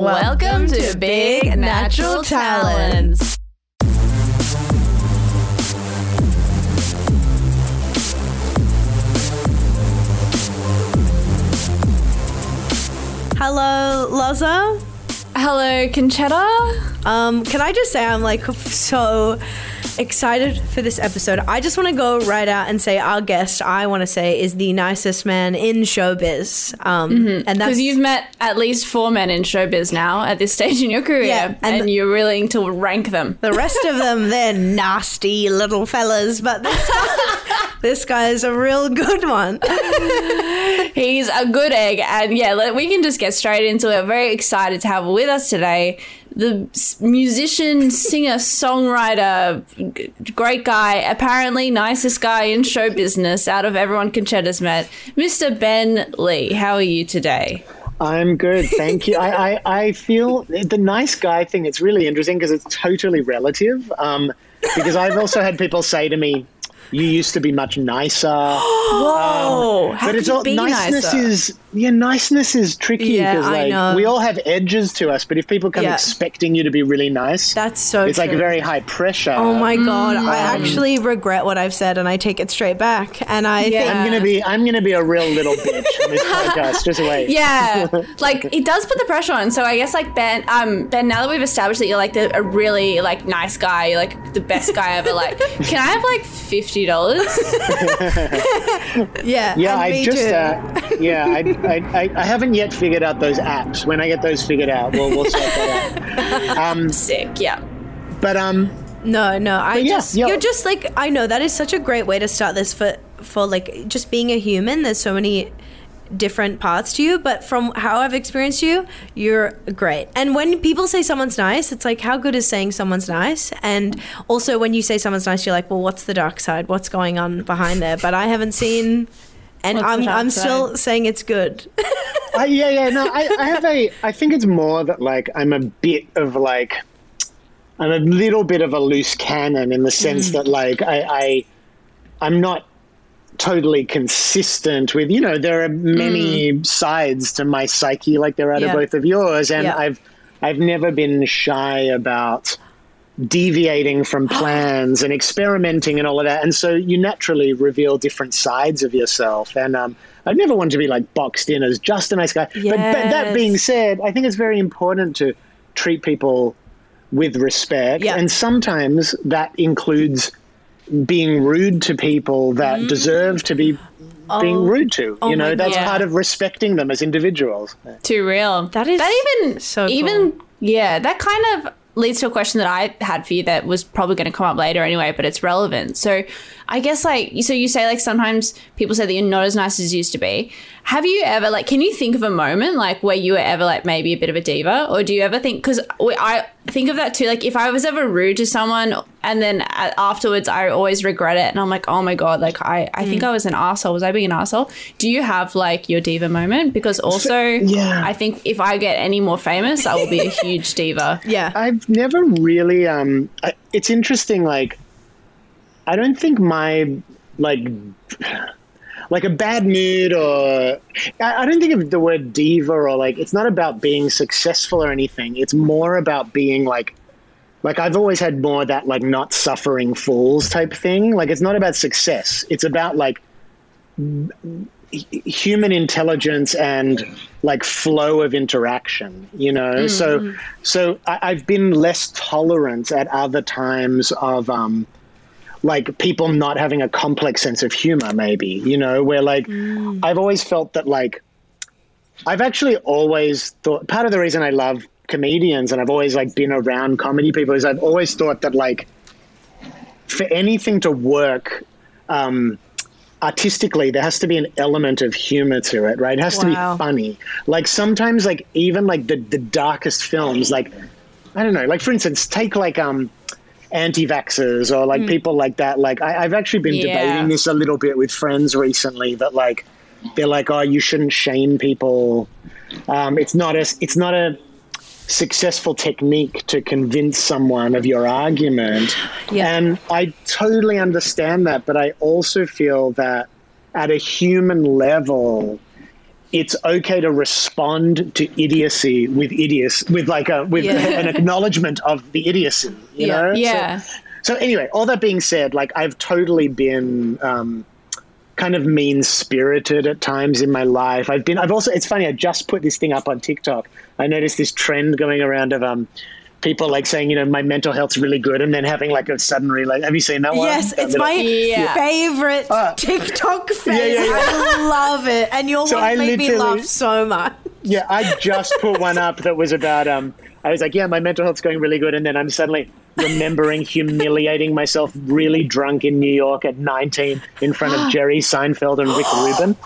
Welcome to Big Natural Talents. Hello, Loza. Hello, Concetta. Um, can I just say I'm like so excited for this episode. I just want to go right out and say our guest, I want to say, is the nicest man in showbiz. Um, And that's Because you've met at least four men in showbiz now at this stage in your career, Yeah, and- and, you're willing to rank them. the rest of them, they're nasty little fellas, but this guy, this guy is a real good one. He's a good egg, and yeah, we can just get straight into it. Very excited to have with us today the musician, singer, songwriter, great guy, apparently nicest guy in show business out of everyone Concetta's met, Mr. Ben Lee. How are you today? I'm good, thank you. I, I, I feel the nice guy thing. It's really interesting because it's totally relative. Um, because I've also had people say to me, "You used to be much nicer." Whoa! How but it's you all niceness nicer? is yeah, niceness is tricky because I like we all have edges to us. But if people come Yeah. expecting you to be really nice, That's so it's like true. very high pressure. Oh my god, I Mm. actually regret what I've said and I take it straight back. And I Yeah. think I'm gonna be I'm gonna be a real little bitch on this podcast. Just wait. Yeah, like it does put the pressure on. So I guess like Ben, um, Ben. Now that we've established that you're like the, a really like nice guy, you're like the best guy ever. Like, can I have like fifty dollars? yeah, Yeah, and I me just too. uh, yeah, I, I, I, I haven't yet figured out those apps. When I get those figured out, we'll we'll sort that out. Um, Sick. Yeah. but um, No, no. I yeah, just yeah. you're just like I know that is such a great way to start this for for like just being a human. There's so many different parts to you, but from how I've experienced you, you're great. And when people say someone's nice, it's like how good is saying someone's nice? And also when you say someone's nice, you're like, well, what's the dark side? What's going on behind there? But I haven't seen. And What's I'm, I'm side? still saying it's good. I, uh, yeah, yeah, no, I, I have a. I think it's more that like I'm a bit of like, I'm a little bit of a loose cannon in the sense mm. that like I, I, I'm not totally consistent with you know there are many sides to my psyche like there are Yeah. to both of yours and Yeah. I've I've never been shy about deviating from plans and experimenting and all of that and so you naturally reveal different sides of yourself and um I've never wanted to be like boxed in as just a nice guy but, but that being said I think it's very important to treat people with respect Yeah. and sometimes that includes being rude to people that deserve to be being rude to. Mm. Oh you know, that's God. part of respecting them as individuals. Too real. That is that even so cool. even yeah. That kind of leads to a question that I had for you that was probably going to come up later anyway, but it's relevant. So I guess like so you say like sometimes people say that you're not as nice as you used to be. Have you ever like can you think of a moment like where you were ever like maybe a bit of a diva, or do you ever think because I think of that too. Like if I was ever rude to someone and then afterwards I always regret it and I'm like oh my god like I I think I was an asshole. Was I being an asshole? Do you have like your diva moment? Because also yeah. I think if I get any more famous, I will be a huge diva. yeah. I've never really. Um, I, it's interesting. Like, I don't think my like like a bad mood or I, I don't think of the word diva or like it's not about being successful or anything. It's more about being like like I've always had more that like not suffering fools type thing. Like it's not about success. It's about like h- human intelligence and like flow of interaction you know so so I, i've been less tolerant at other times of um like people not having a complex sense of humor maybe you know where like i've always felt that like i've actually always thought part of the reason i love comedians and i've always like been around comedy people is i've always thought that like for anything to work um artistically there has to be an element of humor to it right? It has to be funny. Like sometimes like even like the the darkest films like i don't know like for instance take like um anti-vaxxers or like people like that like I, i've actually been Yeah. debating this a little bit with friends recently that like they're like oh you shouldn't shame people um it's not a it's not a successful technique to convince someone of your argument. Yeah. And I totally understand that, but I also feel that at a human level, it's okay to respond to idiocy with idiocy, with like a with Yeah. an acknowledgement of the idiocy. You Yeah. know? So- Yeah. so anyway, all that being said, like I've totally been um, kind of mean spirited at times in my life. I've been. I've also. It's funny. I just put this thing up on TikTok. I noticed this trend going around of um. People like saying, you know, my mental health's really good, and then having like a sudden relate. Have you seen that one? Yes, That it's little- my Yeah. favorite Ah. TikTok phase. yeah, yeah. I love it, and your So one I made me literally- laugh so much. Yeah, I just put one up that was about um I was like, yeah, my mental health's going really good and then I'm suddenly remembering humiliating myself really drunk in New York at 19 in front of Jerry Seinfeld and Rick Rubin.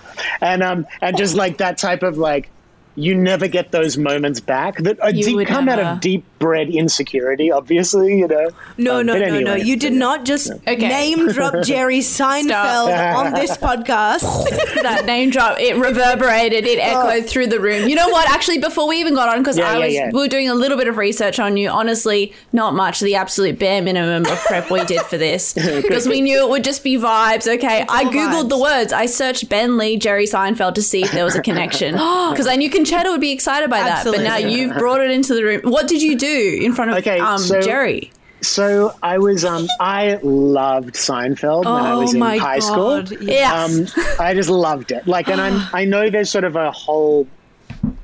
And um and just like that type of like you never get those moments back that uh, deep, would come out of deep bred insecurity, obviously, you know. No, Um, no, but no, no. You did yeah. not just Okay. name drop Jerry Seinfeld on this podcast. that name drop, it reverberated, it echoed through the room. You know what? Actually, before we even got on, because Yeah, I was, yeah. we were doing a little bit of research on you. Honestly, not much. The absolute bare minimum of prep we did for this, because we knew it would just be vibes. Okay, I googled vibes. the words. I searched Ben Lee, Jerry Seinfeld to see if there was a connection, because I knew Concetta would be excited by that. But now you've brought it into the room. What did you do in front of Okay, um, so- Jerry? So I was um I loved Seinfeld when I Oh was in my high God, school. yes. Um, I just loved it. Like, and I'm I know there's sort of a whole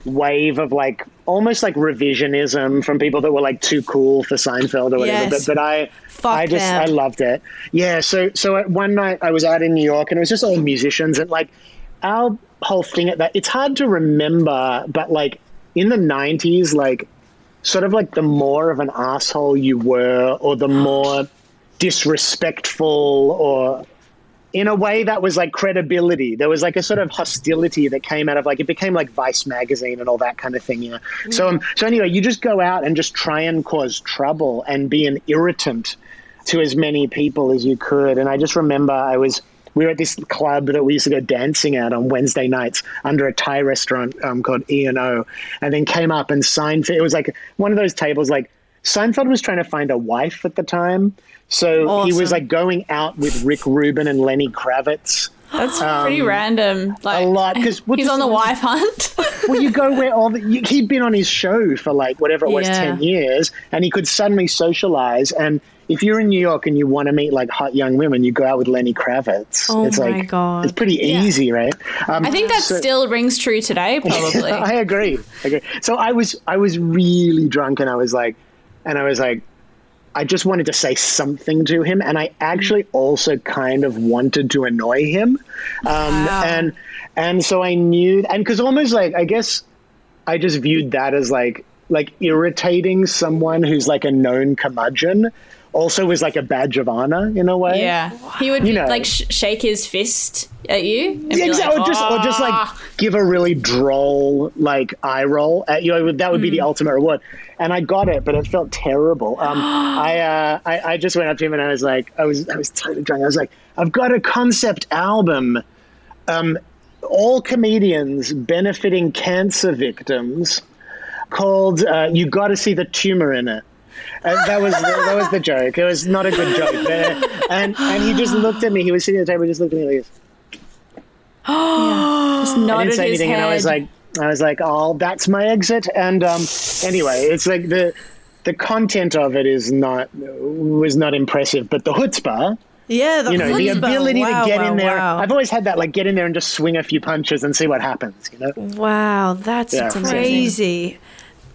wave of like almost like revisionism from people that were like too cool for Seinfeld or whatever. Yes. But but I Fuck I just them. I loved it. Yeah. So so at one night I was out in New York and it was just all musicians and like our whole thing at that it's hard to remember, but like in the '90s, like sort of like the more of an asshole you were or the more disrespectful or in a way that was like credibility. There was like a sort of hostility that came out of like it became like vice magazine and all that kind of thing yeah so um, so anyway you just go out and just try and cause trouble and be an irritant to as many people as you could. And i just remember i was we were at this club that we used to go dancing at on Wednesday nights under a Thai restaurant um, called E and O, and then came up and signed. It was like one of those tables. Like Seinfeld was trying to find a wife at the time, so he was like going out with Rick Rubin and Lenny Kravitz That's pretty random. Like Um, a lot because he's on the wife hunt. well, you go where all the, you, he'd been on his show for like whatever it was, Yeah. 10 years, and he could suddenly socialize. And if you're in New York and you want to meet like hot young women, you go out with Lenny Kravitz. Oh it's my like, God. It's pretty easy, right? Um, I think that so- still rings true today, probably. I agree. I agree. So I was, I was really drunk and I was like, and I was like, I just wanted to say something to him, and I actually also kind of wanted to annoy him, um, Wow. and and so I knew, and because almost like I guess I just viewed that as like like irritating someone who's like a known curmudgeon, also was like a badge of honor in a way. Yeah, he would You know. like sh- shake his fist at you. Yeah, exactly. like, or just, or just like "Ah." give a really droll like eye roll at you. That would be Hmm. the ultimate reward. And I got it, but it felt terrible. Um, I, uh, I I just went up to him and I was like, I was I was totally drunk. I was like, I've got a concept album. Um, all comedians benefiting cancer victims, called uh, "You Got to See the Tumor in It." And that was that was the joke. It was not a good joke. But, and and he just looked at me. He was sitting at the table, just looked at me like this. just I didn't say his anything, head. and I was like, I was like, oh, that's my exit. And um, anyway, it's like the the content of it is not was not impressive, but the chutzpah, Yeah, the you know, the ability Wow, to get wow, in there. Wow. I've always had that, like, get in there and just swing a few punches and see what happens. You know, wow, that's Yeah. That's crazy.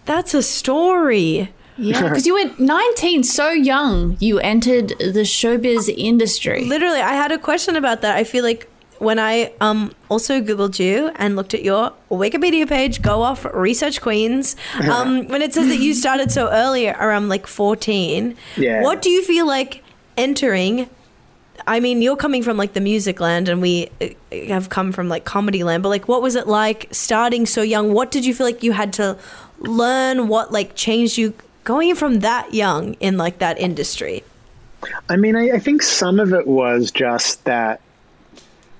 That's a story. Yeah, because you were 19, so young. You entered the showbiz industry. Literally, I had a question about that. I feel like when I um also googled you and looked at your Wikipedia page, go off research queens. Um, when it says that you started so early, around like fourteen. Yeah. What do you feel like entering? I mean, you're coming from like the music land, and we uh, have come from like comedy land. But like, what was it like starting so young? What did you feel like you had to learn? What like changed you going from that young in like that industry? I mean, I, I think some of it was just that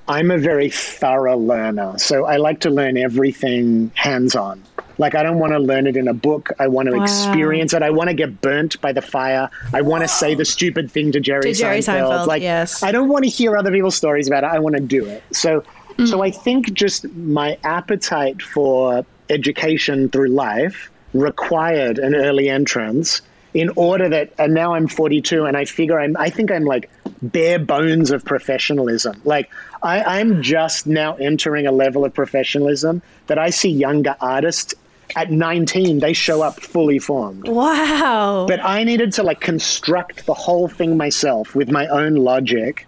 I'm a very thorough learner. So I like to learn everything hands on. Like, I don't want to learn it in a book. I want to Wow. experience it. I want to get burnt by the fire. I want to say the stupid thing to Jerry, To Jerry Seinfeld. Seinfeld, Like, yes. I don't want to hear other people's stories about it. I want to do it. So So mm. I think just my appetite for education through life required an early entrance in order that and now I'm 42 and I figure I'm I think I'm like bare bones of professionalism. Like I, I'm just now entering a level of professionalism that I see younger artists at 19 they show up fully formed. Wow. But I needed to like construct the whole thing myself with my own logic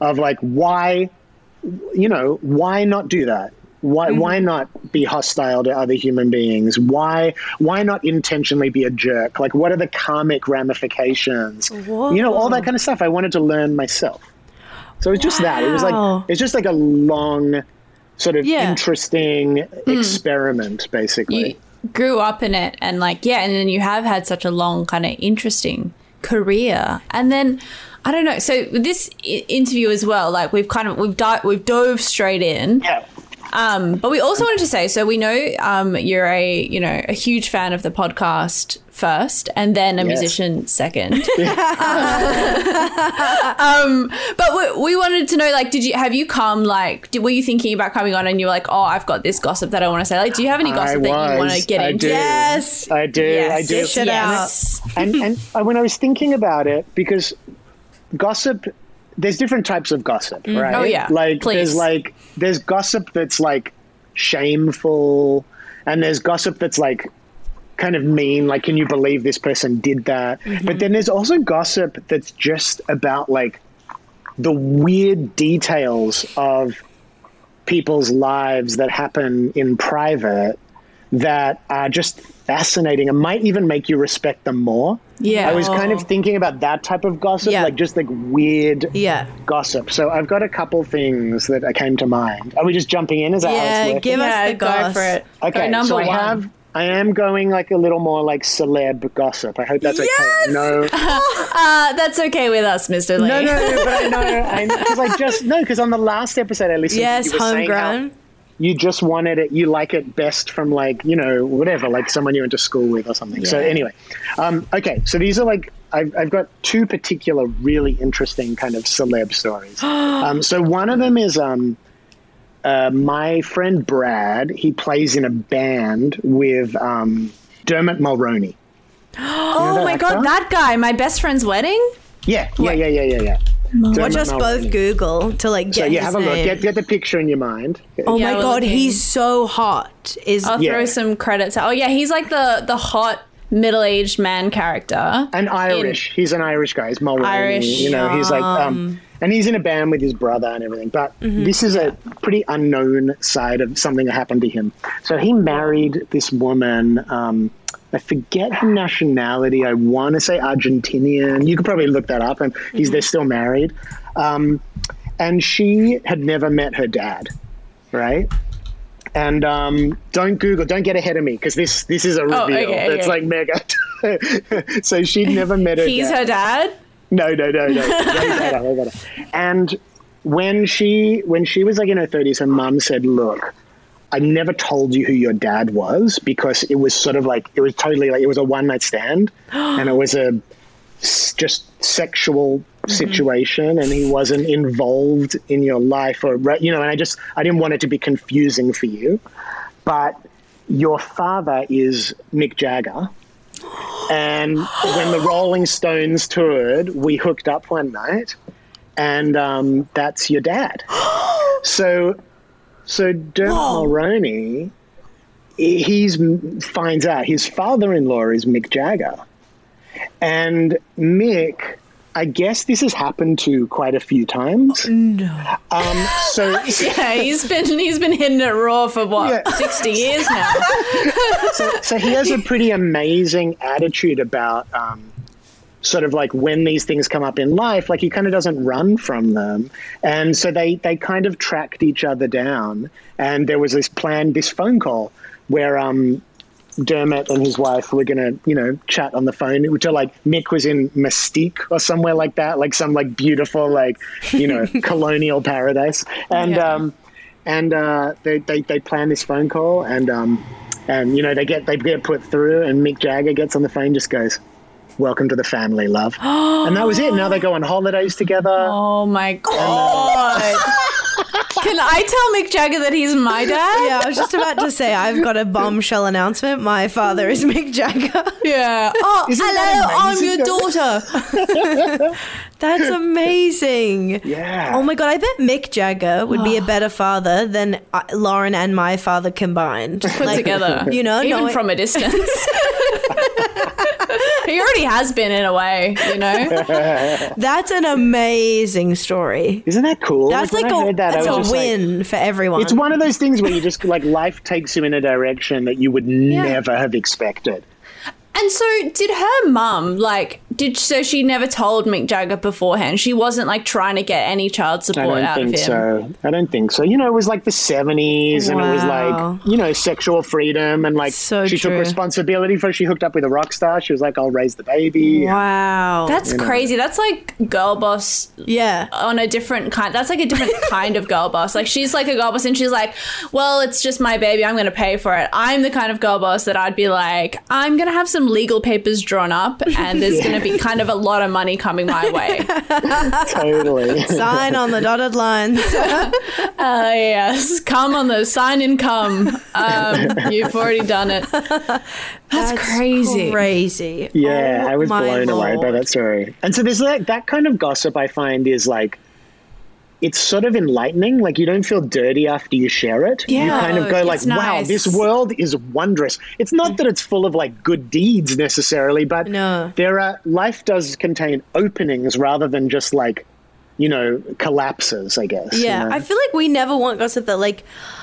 of like why you know, why not do that? Why mm-hmm. why not be hostile to other human beings? Why why not intentionally be a jerk? Like what are the karmic ramifications? You know, all that kind of stuff I wanted to learn myself. So it it's just that. It was like it's just like a long sort of Yeah. interesting hmm. experiment basically. you grew up in it and like yeah and then you have had such a long kind of interesting career and then i don't know so this I- interview as well like we've kind of we've di- we've dove straight in yeah. Um but we also wanted to say so we know um you're a you know a huge fan of the podcast first and then a Yes. musician second um but we, we wanted to know like did you have you come like did, were you thinking about coming on and you were like oh i've got this gossip that i want to say like do you have any gossip that you want to get I into do. Yes. I do. I do. Dish it out. yes. and and when I was thinking about it, because gossip, there's different types of gossip, right? Oh, yeah. Like Please. there's like there's gossip that's like shameful, and there's gossip that's like kind of mean. Like, can you believe this person did that? Mm-hmm. But then there's also gossip that's just about like the weird details of people's lives that happen in private that are just fascinating and might even make you respect them more. Yeah. I was kind of thinking about that type of gossip, Yeah. like just like weird Yeah. gossip. So I've got a couple things that came to mind. Are we just jumping in? Is that how it's Yeah, working? give us yeah the go for it Okay, Go number so I one have I am going like a little more like celeb gossip. I hope that's okay. No, uh, that's okay with us mr lee no, no, no, but I know because I just no because on the last episode I listened. Yes, to, you were saying how homegrown. You just wanted it. You like it best from like you know whatever, like someone you went to school with or something. So anyway, um, okay. So these are like I've, I've got two particular really interesting kind of celeb stories. um, so one of them is um, uh, my friend Brad. He plays in a band with um, Dermot Mulroney. oh that my god that guy my best friend's wedding Yeah, yeah, yeah, yeah, yeah, yeah. Watch Dermot us both Mulroney. Google to like get So yeah, his have a look. name. Get, get the picture in your mind. oh Yeah, my we're god, looking. he's so hot. Is i'll Yeah. throw some credits out. oh yeah he's like the the hot middle-aged man character And Irish. he's an Irish guy. He's Mulroney. Irish, You know, he's like, um, and he's in a band with his brother and everything. But Mm-hmm. this is a pretty unknown side of something that happened to him. So he married this woman. Um, I forget her nationality. I want to say Argentinian. You could probably look that up. And he's Mm-hmm. they're still married. Um, and she had never met her dad, right? And um, don't Google, don't get ahead of me because this this is a reveal. Oh, okay, It's okay. like mega. so she'd never met her. Dad. He's dad. her dad No, no, no, no. Way better, way better. And when she when she was like in her thirties, her mum said, "Look, I never told you who your dad was because it was sort of like it was totally like it was a one night stand, and it was a s- just sexual mm-hmm. situation, and he wasn't involved in your life or you know. And I just I didn't want it to be confusing for you, but your father is Mick Jagger." And when the Rolling Stones toured, we hooked up one night, and um, that's your dad. So, so Dermot Mulroney, he- he's finds out his father-in-law is Mick Jagger, and Mick. I guess this has happened to quite a few times. No. Um, so, yeah he's been he's been hitting it raw for what Yeah. 60 years now so he has a pretty amazing attitude about um, sort of like when these things come up in life like he kind of doesn't run from them and so they they kind of tracked each other down and there was this plan this phone call where um Dermot and his wife were gonna, you know, chat on the phone. Which are like Mick was in Mustique or somewhere like that, like some like beautiful, like you know, colonial paradise. And Yeah. um, and uh, they, they they plan this phone call, and um, and you know they get they get put through, and Mick Jagger gets on the phone, just goes, "Welcome to the family, love," and that was it. Now they go on holidays together. oh my god Can I tell Mick Jagger that he's my dad? Yeah, I was just about to say I've got a bombshell announcement. My father is Mick Jagger. Yeah. Oh, Isn't hello, I'm your daughter. That's amazing. Yeah. Oh my god, I bet Mick Jagger would be a better father than uh, Lauren and my father combined. Put together. You know, even knowing- from a distance. he already has been in a way, you know? That's an amazing story. Isn't that cool? That's when like, I a that, I was a just like, win for everyone. It's one of those things where you just like life takes you in a direction that you would never have expected. And so, did her mum like? Did so? She never told Mick Jagger beforehand. She wasn't like trying to get any child support out of it. I don't think him. so. I don't think so. You know, it was like the 70s and it was like, you know, sexual freedom and like So she true. took responsibility for she hooked up with a rock star. She was like, I'll raise the baby. wow. That's crazy. That's like girl boss yeah. on a different kind. That's like a different kind of girl boss. Like she's like a girl boss, and she's like, "Well, it's just my baby. I'm going to pay for it." I'm the kind of girl boss that I'd be like, "I'm going to have some legal papers drawn up, and there's going to be kind of a lot of money coming my way." Totally. Sign on the dotted lines. Uh, yes, come on the sign and come. Um, you've already done it. That's, crazy. Crazy. Yeah, Oh I was my blown away by that story. And so there's like that kind of gossip I find is like it's sort of enlightening. Like you don't feel dirty after you share it. Yeah, you kind of go like, it's "Wow, this world is wondrous." It's not that it's full of like good deeds necessarily, but No. there are life does contain openings rather than just like you know collapses. I guess. you Yeah, know? I feel like we never want gossip that like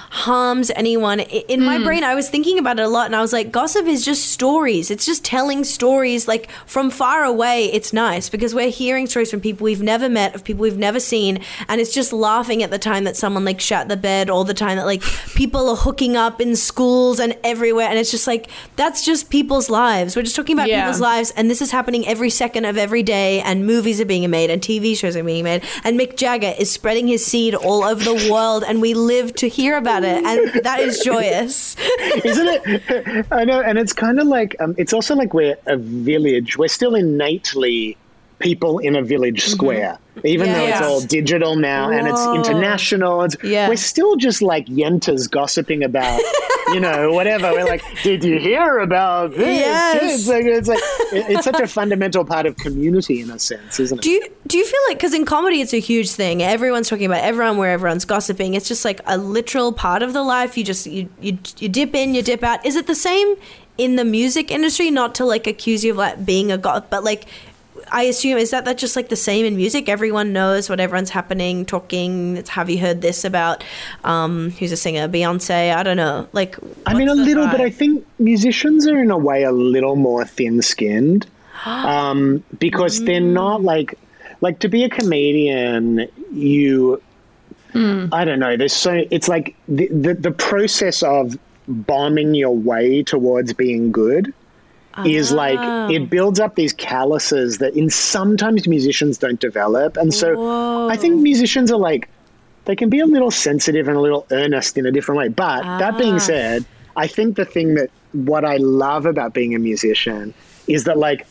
harms anyone. In Hmm. my brain, I was thinking about it a lot, and I was like, gossip is just stories. It's just telling stories. Like from far away, it's nice because we're hearing stories from people we've never met, of people we've never seen, and it's just laughing at the time that someone like shat the bed, all the time that like people are hooking up in schools and everywhere, and it's just like that's just people's lives. We're just talking about Yeah. people's lives, and this is happening every second of every day, and movies are being made, and TV shows are being made, and Mick Jagger is spreading his seed all over the world, and we live to hear about it, and that is joyous. isn't it? I know, and it's kind of like um, it's also like we're a village. We're still innately people in a village mm-hmm. square, even though it's all digital now and it's international. It's, Yeah. We're still just like yentas gossiping about, you know, whatever. We're like, did you hear about this? Yes. It's like, it's like it's such a fundamental part of community in a sense, isn't it? Do you do you feel like because in comedy it's a huge thing? Everyone's talking about everyone where everyone's gossiping. It's just like a literal part of the life. You just you you, you dip in, you dip out. Is it the same in the music industry? Not to like accuse you of like being a goth, but like. I assume is that that just like the same in music? Everyone knows what everyone's happening, talking. It's, have you heard this about um, who's a singer? Beyonce. I don't know. Like, I mean, a little, but? I think musicians are in a way a little more thin-skinned um, because they're not like like to be a comedian. You, I don't know. There's so it's like the, the the process of bombing your way towards being good is like ah. it builds up these calluses that in sometimes musicians don't develop. And so i think musicians are like they can be a little sensitive and a little earnest in a different way. But that being ah. said i think the thing that what i love about being a musician is that like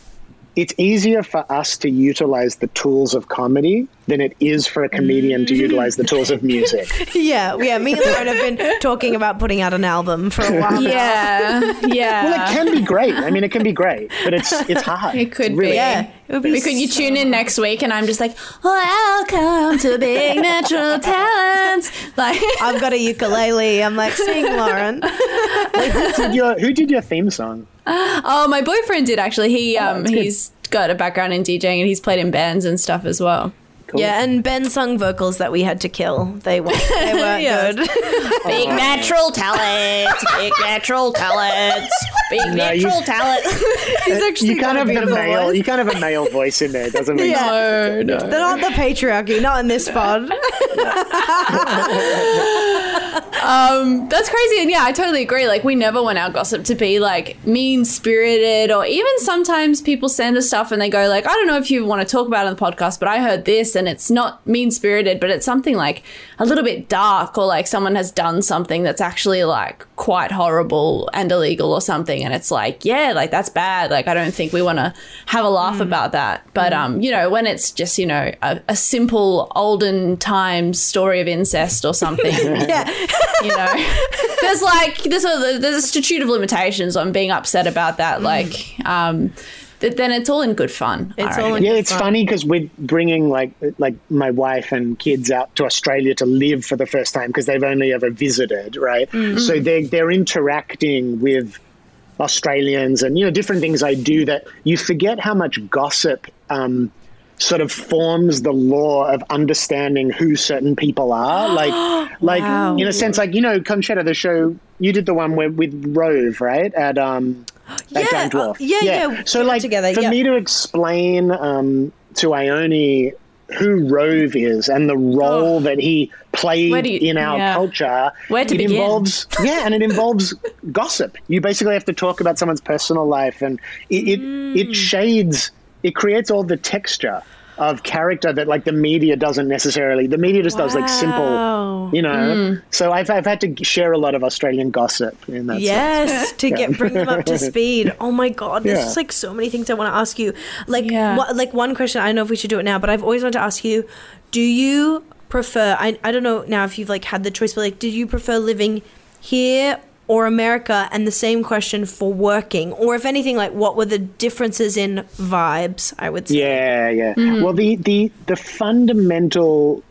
it's easier for us to utilize the tools of comedy than it is for a comedian to utilize the tools of music yeah, yeah. Me and Lauren have been talking about putting out an album for a while. now. Yeah, yeah. well it can be great i mean it can be great but it's it's hard It could really be. Yeah, it would be We could you tune in next week and I'm just like, welcome to Big Natural Talents. Like, I've got a ukulele. I'm like, sing, Lauren. who did your who did your theme song oh, my boyfriend did actually. He um that's he's got a background in DJing and he's played in bands and stuff as well. Cool. Yeah, and Ben sung vocals that we had to kill. They weren't, they weren't Yes. good. Big natural talents. Big natural talents. Big No, you- natural talents. He's actually you can't got a have the male voice. you can't have a male voice in there doesn't it No, no. They're not the patriarchy, not in this pod. Um, that's crazy. And yeah, I totally agree. Like, we never want our gossip to be like mean spirited, or even sometimes people send us stuff and they go, like, I don't know if you want to talk about it on the podcast, but I heard this and it's not mean spirited, but it's something like a little bit dark, or like someone has done something that's actually like quite horrible and illegal or something. And it's like, yeah, like that's bad. Like, I don't think we want to have a laugh about that. But, um, you know, when it's just, you know, a, a simple olden times story of incest or something. yeah. You know? There's like there's a there's a statute of limitations on being upset about that like um th- then it's all in good fun. It's all in- Yeah, it's funny because we're bringing like like my wife and kids out to Australia to live for the first time because they've only ever visited, right? So they they're interacting with Australians and you know different things I do that you forget how much gossip um, sort of forms the law of understanding who certain people are. Like like Wow. in a sense, like you know, Concetta, the show you did the one where with Rove, right? At um at Yeah, Giant Dwarf. uh, yeah, yeah, So like together, for yeah. me to explain um, to Ione who Rove is and the role that he played you- in our yeah. culture. Where to it begin? involves yeah, and it involves gossip. You basically have to talk about someone's personal life, and it it, Mm. it shades. It creates all the texture of character that like the media doesn't necessarily. The media just does like simple, you know. Mm. So I've I've had to share a lot of Australian gossip in that. sense. Yes, to get bring them up to speed. Oh my god, there's Yeah. just like so many things I want to ask you. Like, Yeah. what, like one question. I don't know if we should do it now, but I've always wanted to ask you: Do you prefer? I I don't know now if you've like had the choice, but like, did you prefer living here or America? And the same question for working, or if anything, like, what were the differences in vibes? I would say. Yeah, yeah. Mm-hmm. Well, the, the the fundamental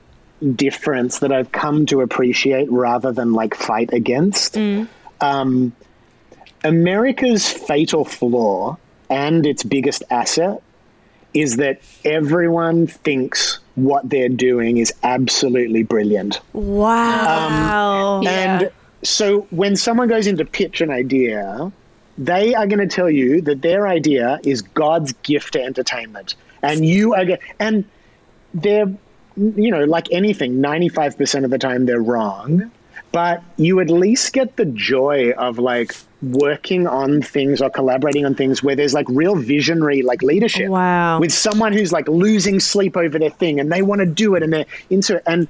difference that I've come to appreciate rather than like fight against, mm. um, America's fatal flaw and its biggest asset is that everyone thinks what they're doing is absolutely brilliant. Wow. Um, yeah. And so when someone goes in to pitch an idea, they are going to tell you that their idea is God's gift to entertainment. And you are, go- and they're, you know, like anything, 95% of the time they're wrong. But you at least get the joy of like working on things or collaborating on things where there's like real visionary like leadership Wow. with someone who's like losing sleep over their thing and they want to do it and they're into it. And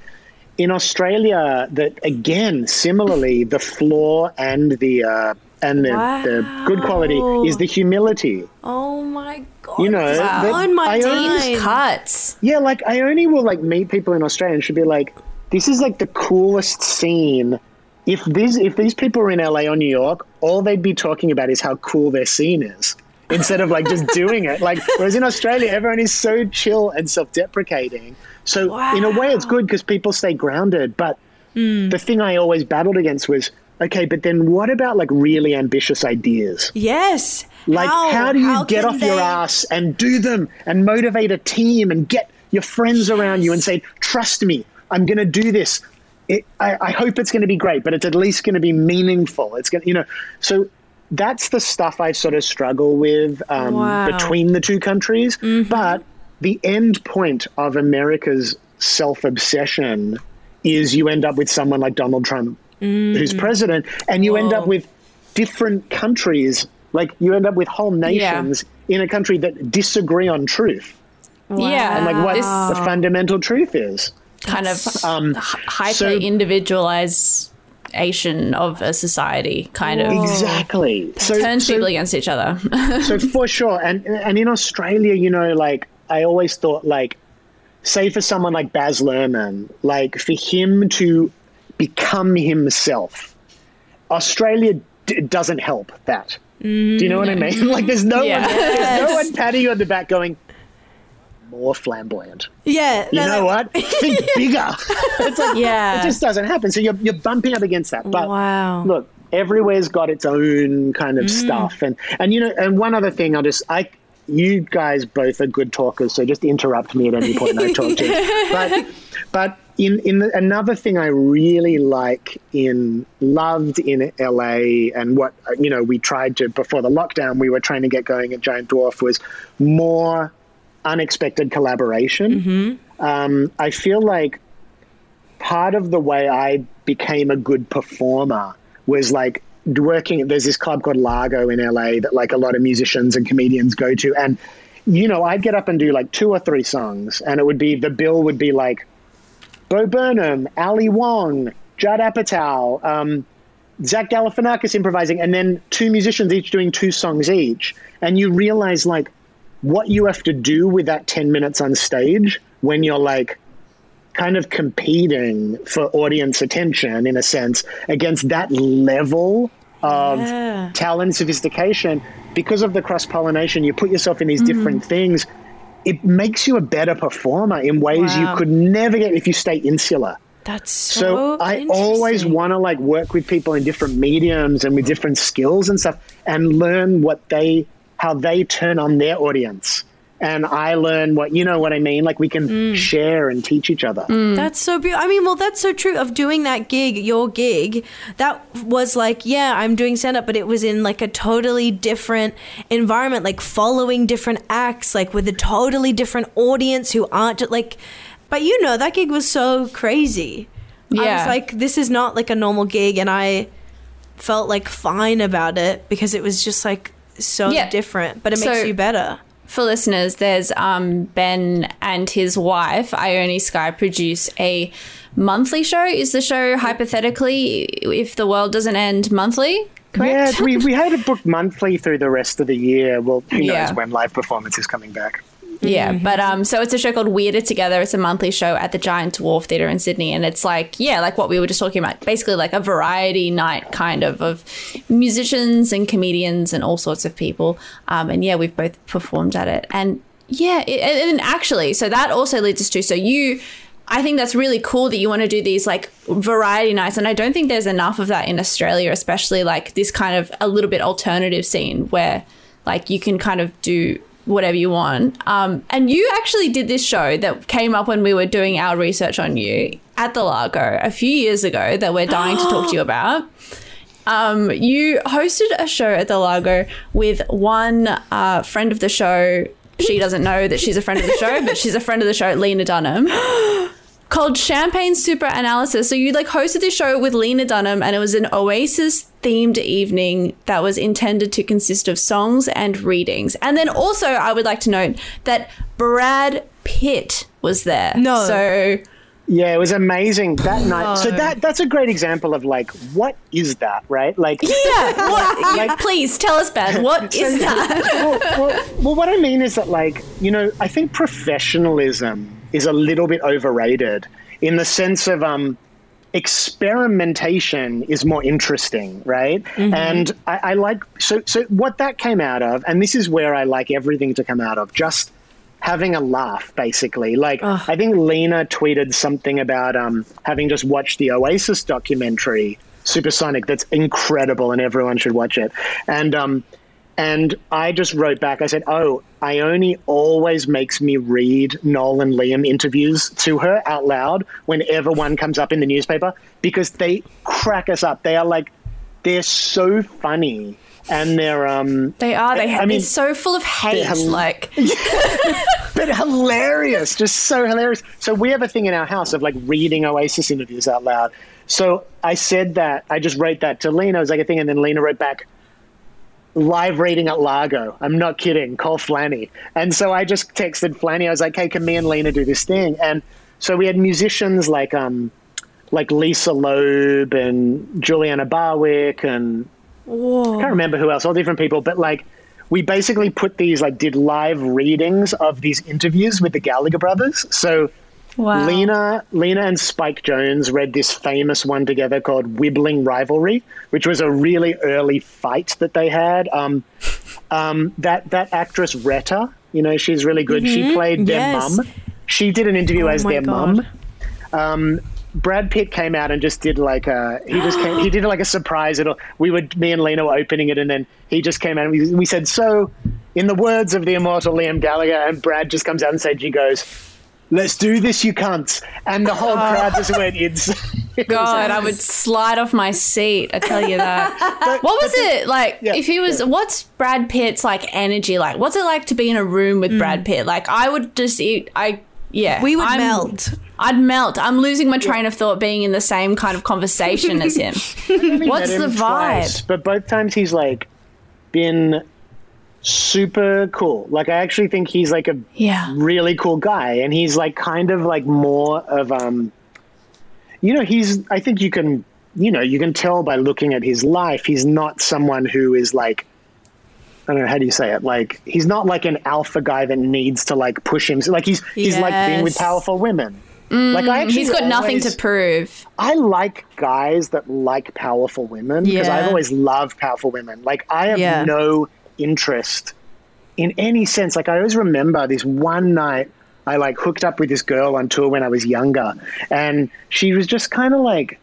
in Australia, that again, similarly, the flaw and the uh, and the, the good quality is the humility. Oh my god. You know, that- on my mind. cuts Yeah, like I only will like meet people in Australia and should be like, this is like the coolest scene. If these if these people were in LA or New York, all they'd be talking about is how cool their scene is. Instead of like just doing it. Like whereas in Australia everyone is so chill and self So in a way it's good because people stay grounded. But the thing I always battled against was, okay, but then what about like really ambitious ideas? Yes. Like, how, do you How get off your ass and do them and motivate a team and get your friends around you and say, trust me, I'm going to do this. It, I, I hope it's going to be great, but it's at least going to be meaningful. It's going to, you know, so that's the stuff I sort of struggle with um, Wow. between the two countries. But the end point of America's self obsession is you end up with someone like Donald Trump, who's president, and you end up with different countries. Like you end up with whole nations in a country that disagree on truth. Yeah. And like what this the fundamental truth is. kind of Um, hyper so- individualization of a society kind of. Exactly. So, turns so, people against each other. so for sure, and and in Australia, you know, like I always thought, like, say for someone like Baz Luhrmann, like for him to become himself, Australia d- doesn't help that. Do you know what I mm, mean? Like, there's no Yeah. one, there's no one patting you on the back going. More flamboyant. Yeah. You know no. what? Think bigger. it's like Yeah. it just doesn't happen. So you're you're bumping up against that. But Wow. look, everywhere's got its own kind of mm. stuff, and and you know, and one other thing, I'll just I. You guys both are good talkers, so just interrupt me at any point I talk to you. But, but in in the, another thing I really like in loved in LA, and what you know we tried to before the lockdown, we were trying to get going at Giant Dwarf was more unexpected collaboration. Um, I feel like part of the way I became a good performer was like working. There's this club called Largo in LA that like a lot of musicians and comedians go to, and you know, I'd get up and do like two or three songs, and it would be the bill would be like Bo Burnham, Ali Wong, Judd Apatow, um, Zach Galifianakis improvising, and then two musicians each doing two songs each. And you realize like what you have to do with that 10 minutes on stage when you're like kind of competing for audience attention in a sense against that level of Yeah. talent sophistication because of the cross pollination you put yourself in these mm-hmm. different things it makes you a better performer in ways Wow. you could never get if you stay insular That's so. so I always want to like work with people in different mediums and with different skills and stuff and learn what they how they turn on their audience. And I learn what you know what I mean. Like we can Mm. share and teach each other. That's so beautiful. I mean, well, that's so true. Of doing that gig, your gig, that was like, yeah, I'm doing stand up, but it was in like a totally different environment, like following different acts, like with a totally different audience who aren't just like. But you know, that gig was so crazy. Yeah. I Yeah. was like, this is not like a normal gig, and I felt like fine about it because it was just like so Yeah. different, but it makes So- you better. For listeners, there's um, Ben and his wife, Ione Skye, produce a monthly show. Is the show hypothetically, if the world doesn't end monthly? Yeah, we, we had it booked monthly through the rest of the year. Well, who Yeah. knows when live performance is coming back. Yeah, but um, so it's a show called Weirder Together. It's a monthly show at the Giant Dwarf Theatre in Sydney, and it's like yeah, like what we were just talking about, basically like a variety night kind of of musicians and comedians and all sorts of people. Um, and yeah, we've both performed at it, and yeah, it, and actually, so that also leads us to so you. I think that's really cool that you want to do these like variety nights, and I don't think there's enough of that in Australia, especially like this kind of a little bit alternative scene where like you can kind of do whatever you want. Um, and you actually did this show that came up when we were doing our research on you at the Largo a few years ago that we're dying to talk to you about. Um, you hosted a show at the Largo with one uh, friend of the show. She doesn't know that she's a friend of the show, but she's a friend of the show, Lena Dunham. Called Champagne Super Analysis. So you like hosted this show with Lena Dunham, and it was an Oasis themed evening that was intended to consist of songs and readings. And then also, I would like to note that Brad Pitt was there. No. So Yeah, it was amazing that night. So that that's a great example of like what is that, right? Like yeah, what, Like- please tell us, Ben. What is that? well, well, well, what I mean is that, like, you know, I think professionalism is a little bit overrated in the sense of um, experimentation is more interesting, right? And I, I like so so what that came out of, and this is where I like everything to come out of, just having a laugh, basically. Like I think Lena tweeted something about um, having just watched the Oasis documentary, Supersonic, that's incredible, and everyone should watch it. And um, and I just wrote back. I said, "Oh, Ione always makes me read Noel and Liam interviews to her out loud whenever one comes up in the newspaper because they crack us up. They are like, they're so funny, and they're um, They are. They I have. mean, they're so full of hate. hel- like but hilarious, just so hilarious. So we have a thing in our house of like reading Oasis interviews out loud. So I said that I just wrote that to Lena. It was like a thing, and then Lena wrote back, "Live reading at Largo." I'm not kidding. Call Flanny. And so I just texted Flanny. I was like, "Hey, can me and Lena do this thing?" And so we had musicians like um, like Lisa Loeb and Juliana Barwick and I can't remember who else, all different people, but like we basically put these like did live readings of these interviews with the Gallagher brothers. So wow. Lena Lena and Spike Jonze read this famous one together called Wibbling Rivalry, which was a really early fight that they had. Um, um, that that actress Retta, you know, she's really good. She played their Yes. mum. She did an interview Oh as their mum. Um, Brad Pitt came out and just did like a he just came, he did like a surprise. It'll we would me and Lena were opening it and then he just came out and we, we said so. In the words of the immortal Liam Gallagher, and Brad just comes out and said, "He goes, let's do this, you cunts," and the whole ah. crowd just went insane. God, I would slide off my seat. I tell you that. what was it like? Yeah, if he was, what's Brad Pitt's like energy like? What's it like to be in a room with mm. Brad Pitt? Like, I would just eat. I yeah, We would I'm- melt. I'd melt. I'm losing my train of thought being in the same kind of conversation as him. What's met him the twice, vibe? but both times he's like been super cool. Like I actually think he's like a Yeah. really cool guy, and he's like kind of like more of um, you know, he's. I think you can, you know, you can tell by looking at his life. He's not someone who is like. I don't know how do you say it. Like he's not like an alpha guy that needs to like push him. Like he's he's like being with powerful women. like I actually Mm, He's got nothing to prove. I like guys that like powerful women because I've always loved powerful women. Like I have Yeah. no interest in any sense. Like I always remember this one night I like hooked up with this girl on tour when I was younger, and she was just kind of like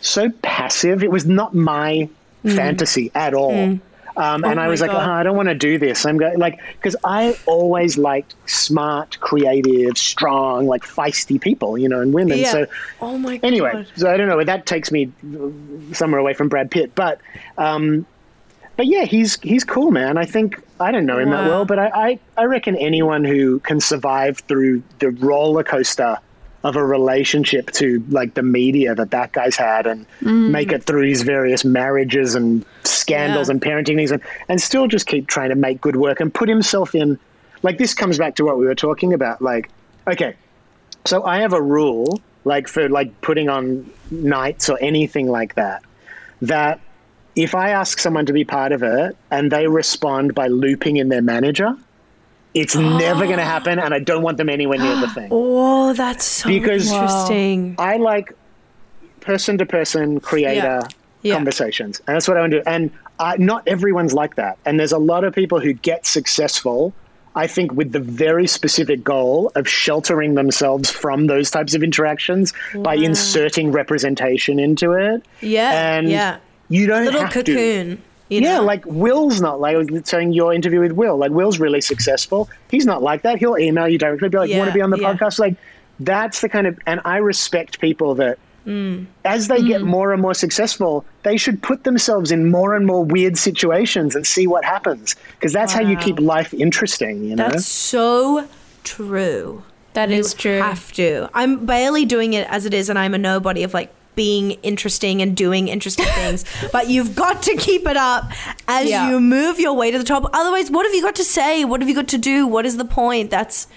so passive. It was not my fantasy at all. Um, and Oh I was like, oh, I don't want to do this. I'm going like because I always liked smart, creative, strong, like feisty people, you know, and women. Yeah. So Oh my god. anyway, so I don't know. That takes me somewhere away from Brad Pitt, but um, but yeah, he's he's cool, man. I think I don't know him that well, but I, I I reckon anyone who can survive through the roller coaster of a relationship to like the media that that guy's had and mm. make it through his various marriages and scandals Yeah. and parenting things and, and still just keep trying to make good work and put himself in like this comes back to what we were talking about like okay so I have a rule, like for like putting on nights or anything like that, that if I ask someone to be part of it and they respond by looping in their manager, it's never going to happen, and I don't want them anywhere near the thing. Oh, that's so Because- interesting. I like person to person creator Yeah. conversations, and that's what I want to do. And I, not everyone's like that, and there's a lot of people who get successful. I think with the very specific goal of sheltering themselves from those types of interactions by inserting representation into it. Yeah, and yeah. You don't Little have to. cocoon. You Yeah, like Will's not like I was saying your interview with Will. Like Will's really successful. He's not like that. He'll email you directly, be like, "You want to be on the yeah. podcast?" Like that's the kind of. And I respect people that, Mm. as they get more and more successful, they should put themselves in more and more weird situations and see what happens. Because that's how you keep life interesting. You know. That's so true. That is true. Have to. I'm barely doing it as it is, and I'm a nobody of like being interesting and doing interesting things. But you've got to keep it up as Yeah. you move your way to the top. Otherwise, what have you got to say? What have you got to do? What is the point? That's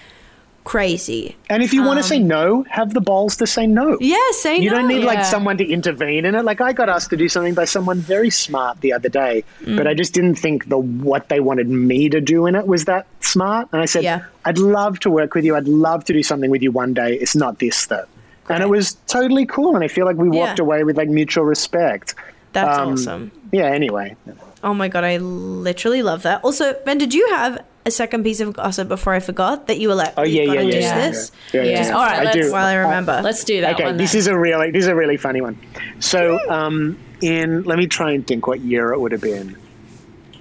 crazy. and if you want to say no, have the balls to say no. Um, Yeah, say You no. don't need like someone to intervene in it. Like I got asked to do something by someone very smart the other day, Mm. but I just didn't think the what they wanted me to do in it was that smart. And I said, Yeah. I'd love to work with you. I'd love to do something with you one day. It's not this though. And it was totally cool, and I feel like we walked Yeah. away with like mutual respect. That's Um, awesome. Yeah. Anyway, Oh my god, I literally love that. Also, Ben, did you have a second piece of gossip before I forgot that you were like, oh "We've yeah, yeah, yeah, do yeah, this? yeah, yeah, Yeah. yeah. All right, I let's- do. While I remember. Let's do that okay, one. this then. is a really this is a really funny one. So, um, in let me try and think what year it would have been.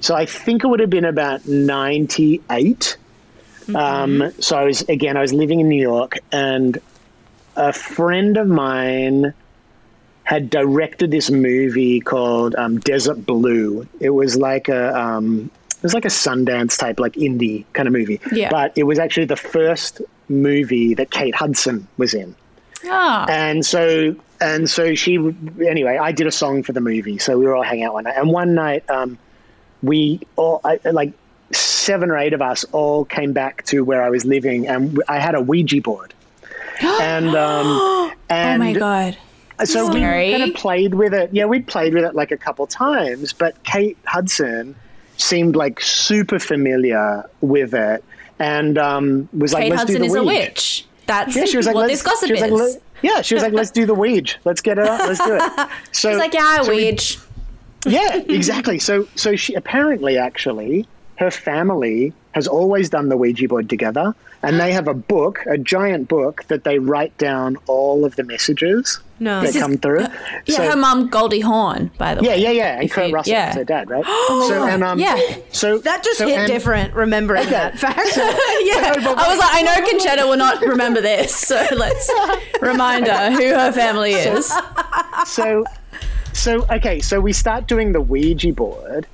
So I think it would have been about ninety Um, so I was again I was living in New York, and a friend of mine had directed this movie called um, Desert Blue. It was like a um, it was like a Sundance type, like indie kind of movie. Yeah. But it was actually the first movie that Kate Hudson was in Ah, and so and so she anyway i did a song for the movie so we were all hanging out one night and one night um, we all I, like seven or eight of us all came back to where i was living and i had a ouija board and um oh and my god. so we kind of played with it yeah we played with it like a couple times but kate hudson seemed like super familiar with it and um was like Kate let's do Hudson the is a witch. That's Yeah, she was like, what this gossip she is. like, "Let- yeah, she was like, let's do the Ouija. Let's get it up. Let's do it. So She's like, yeah, so we- yeah, exactly. So, so she apparently, actually, her family has always done the Ouija board together, and they have a book, a giant book that they write down all of the messages No. that This is- come through. Yeah, so, her mum Goldie Hawn, by the yeah, way. yeah, yeah. Yeah, and Kurt you- Russell yeah. is her dad, right? so, and um, Yeah. so That just so, hit and- different, remembering that fact. yeah. I was like, I know Concetta will not remember this, so let's remind her who her family is. so so okay so we start doing the ouija board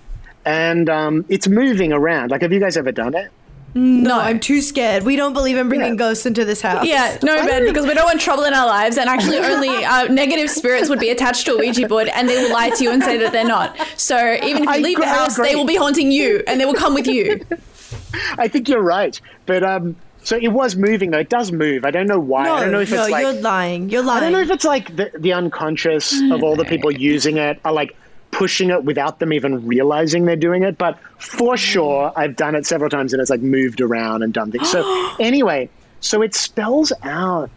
and um, it's moving around like have you guys ever done it No, I'm too scared. We don't believe in bringing Yeah. ghosts into this house. Yeah, no, Ben, because we don't want trouble in our lives, and actually, only uh, negative spirits would be attached to a Ouija board, and they will lie to you and say that they're not. So even if you I leave the house, they will be haunting you, and they will come with you. I think you're right, but um, so it was moving though. It does move. I don't know why. No, I don't know if no, it's like you're lying. You're lying. I don't know if it's like the, the unconscious of all the people using it are like pushing it without them even realizing they're doing it. But for mm. sure, I've done it several times and it's like moved around and done things. So anyway, so it spells out.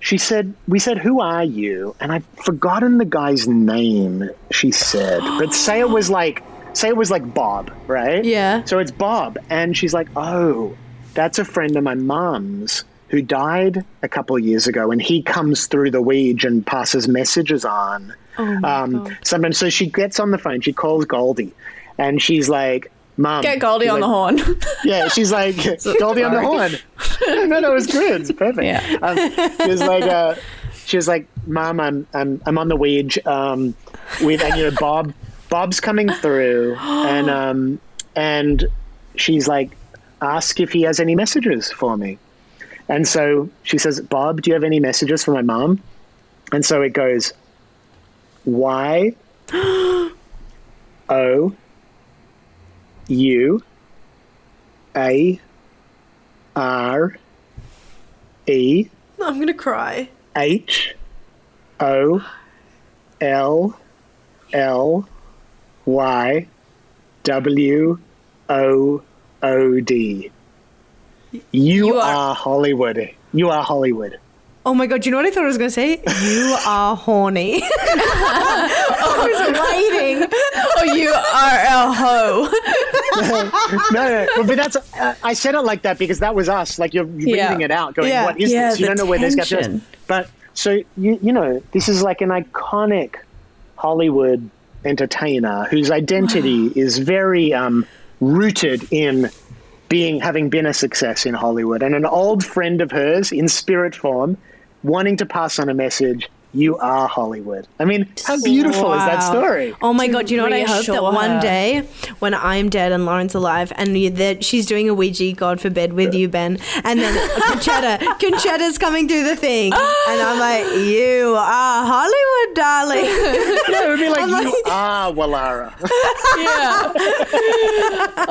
She said, "We said, who are you?" And I've forgotten the guy's name. She said, but say it was like, say it was like Bob, right? Yeah. So it's Bob, and she's like, "Oh, that's a friend of my mum's who died a couple of years ago, and he comes through the Ouija and passes messages on. Um, sometimes, so she gets on the phone, she calls Goldie, and she's like." "Mom, Get Goldie she's on the horn. yeah, she's like Goldie on the horn. no, no, it was good. It's perfect. Yeah. Um, she was like, uh, she was like, Mom, I'm I'm I'm on the Ouija. Um, with and you know Bob, Bob's coming through, and um, and she's like, ask if he has any messages for me. And so she says, Bob, do you have any messages for my mom? And so it goes, Y O U A R E I'm gonna cry. H O L L Y W O O D. You, You are- are Hollywood. You are Hollywood. Oh my god, do you know what I thought I was gonna say? You are horny. I was waiting. oh, you are a hoe. no, no, but that's. Uh, I said it like that because that was us. Like you're reading Yeah. it out, going, Yeah. "What is Yeah, this?" You don't know where this got to. But so you you know, this is like an iconic Hollywood entertainer whose identity is very um, rooted in being having been a success in Hollywood, and an old friend of hers in spirit form, wanting to pass on a message. You are Hollywood. I mean, how beautiful is that story? Oh my god, do you know what I hope that one her. day when I'm dead and Lauren's alive and you, that she's doing a Ouija, God forbid, with you, Ben, and then Concetta, Concetta's coming through the thing, and I'm like, you are Hollywood, darling. Yeah, it would be like, I'm you like- are Wallara. Yeah.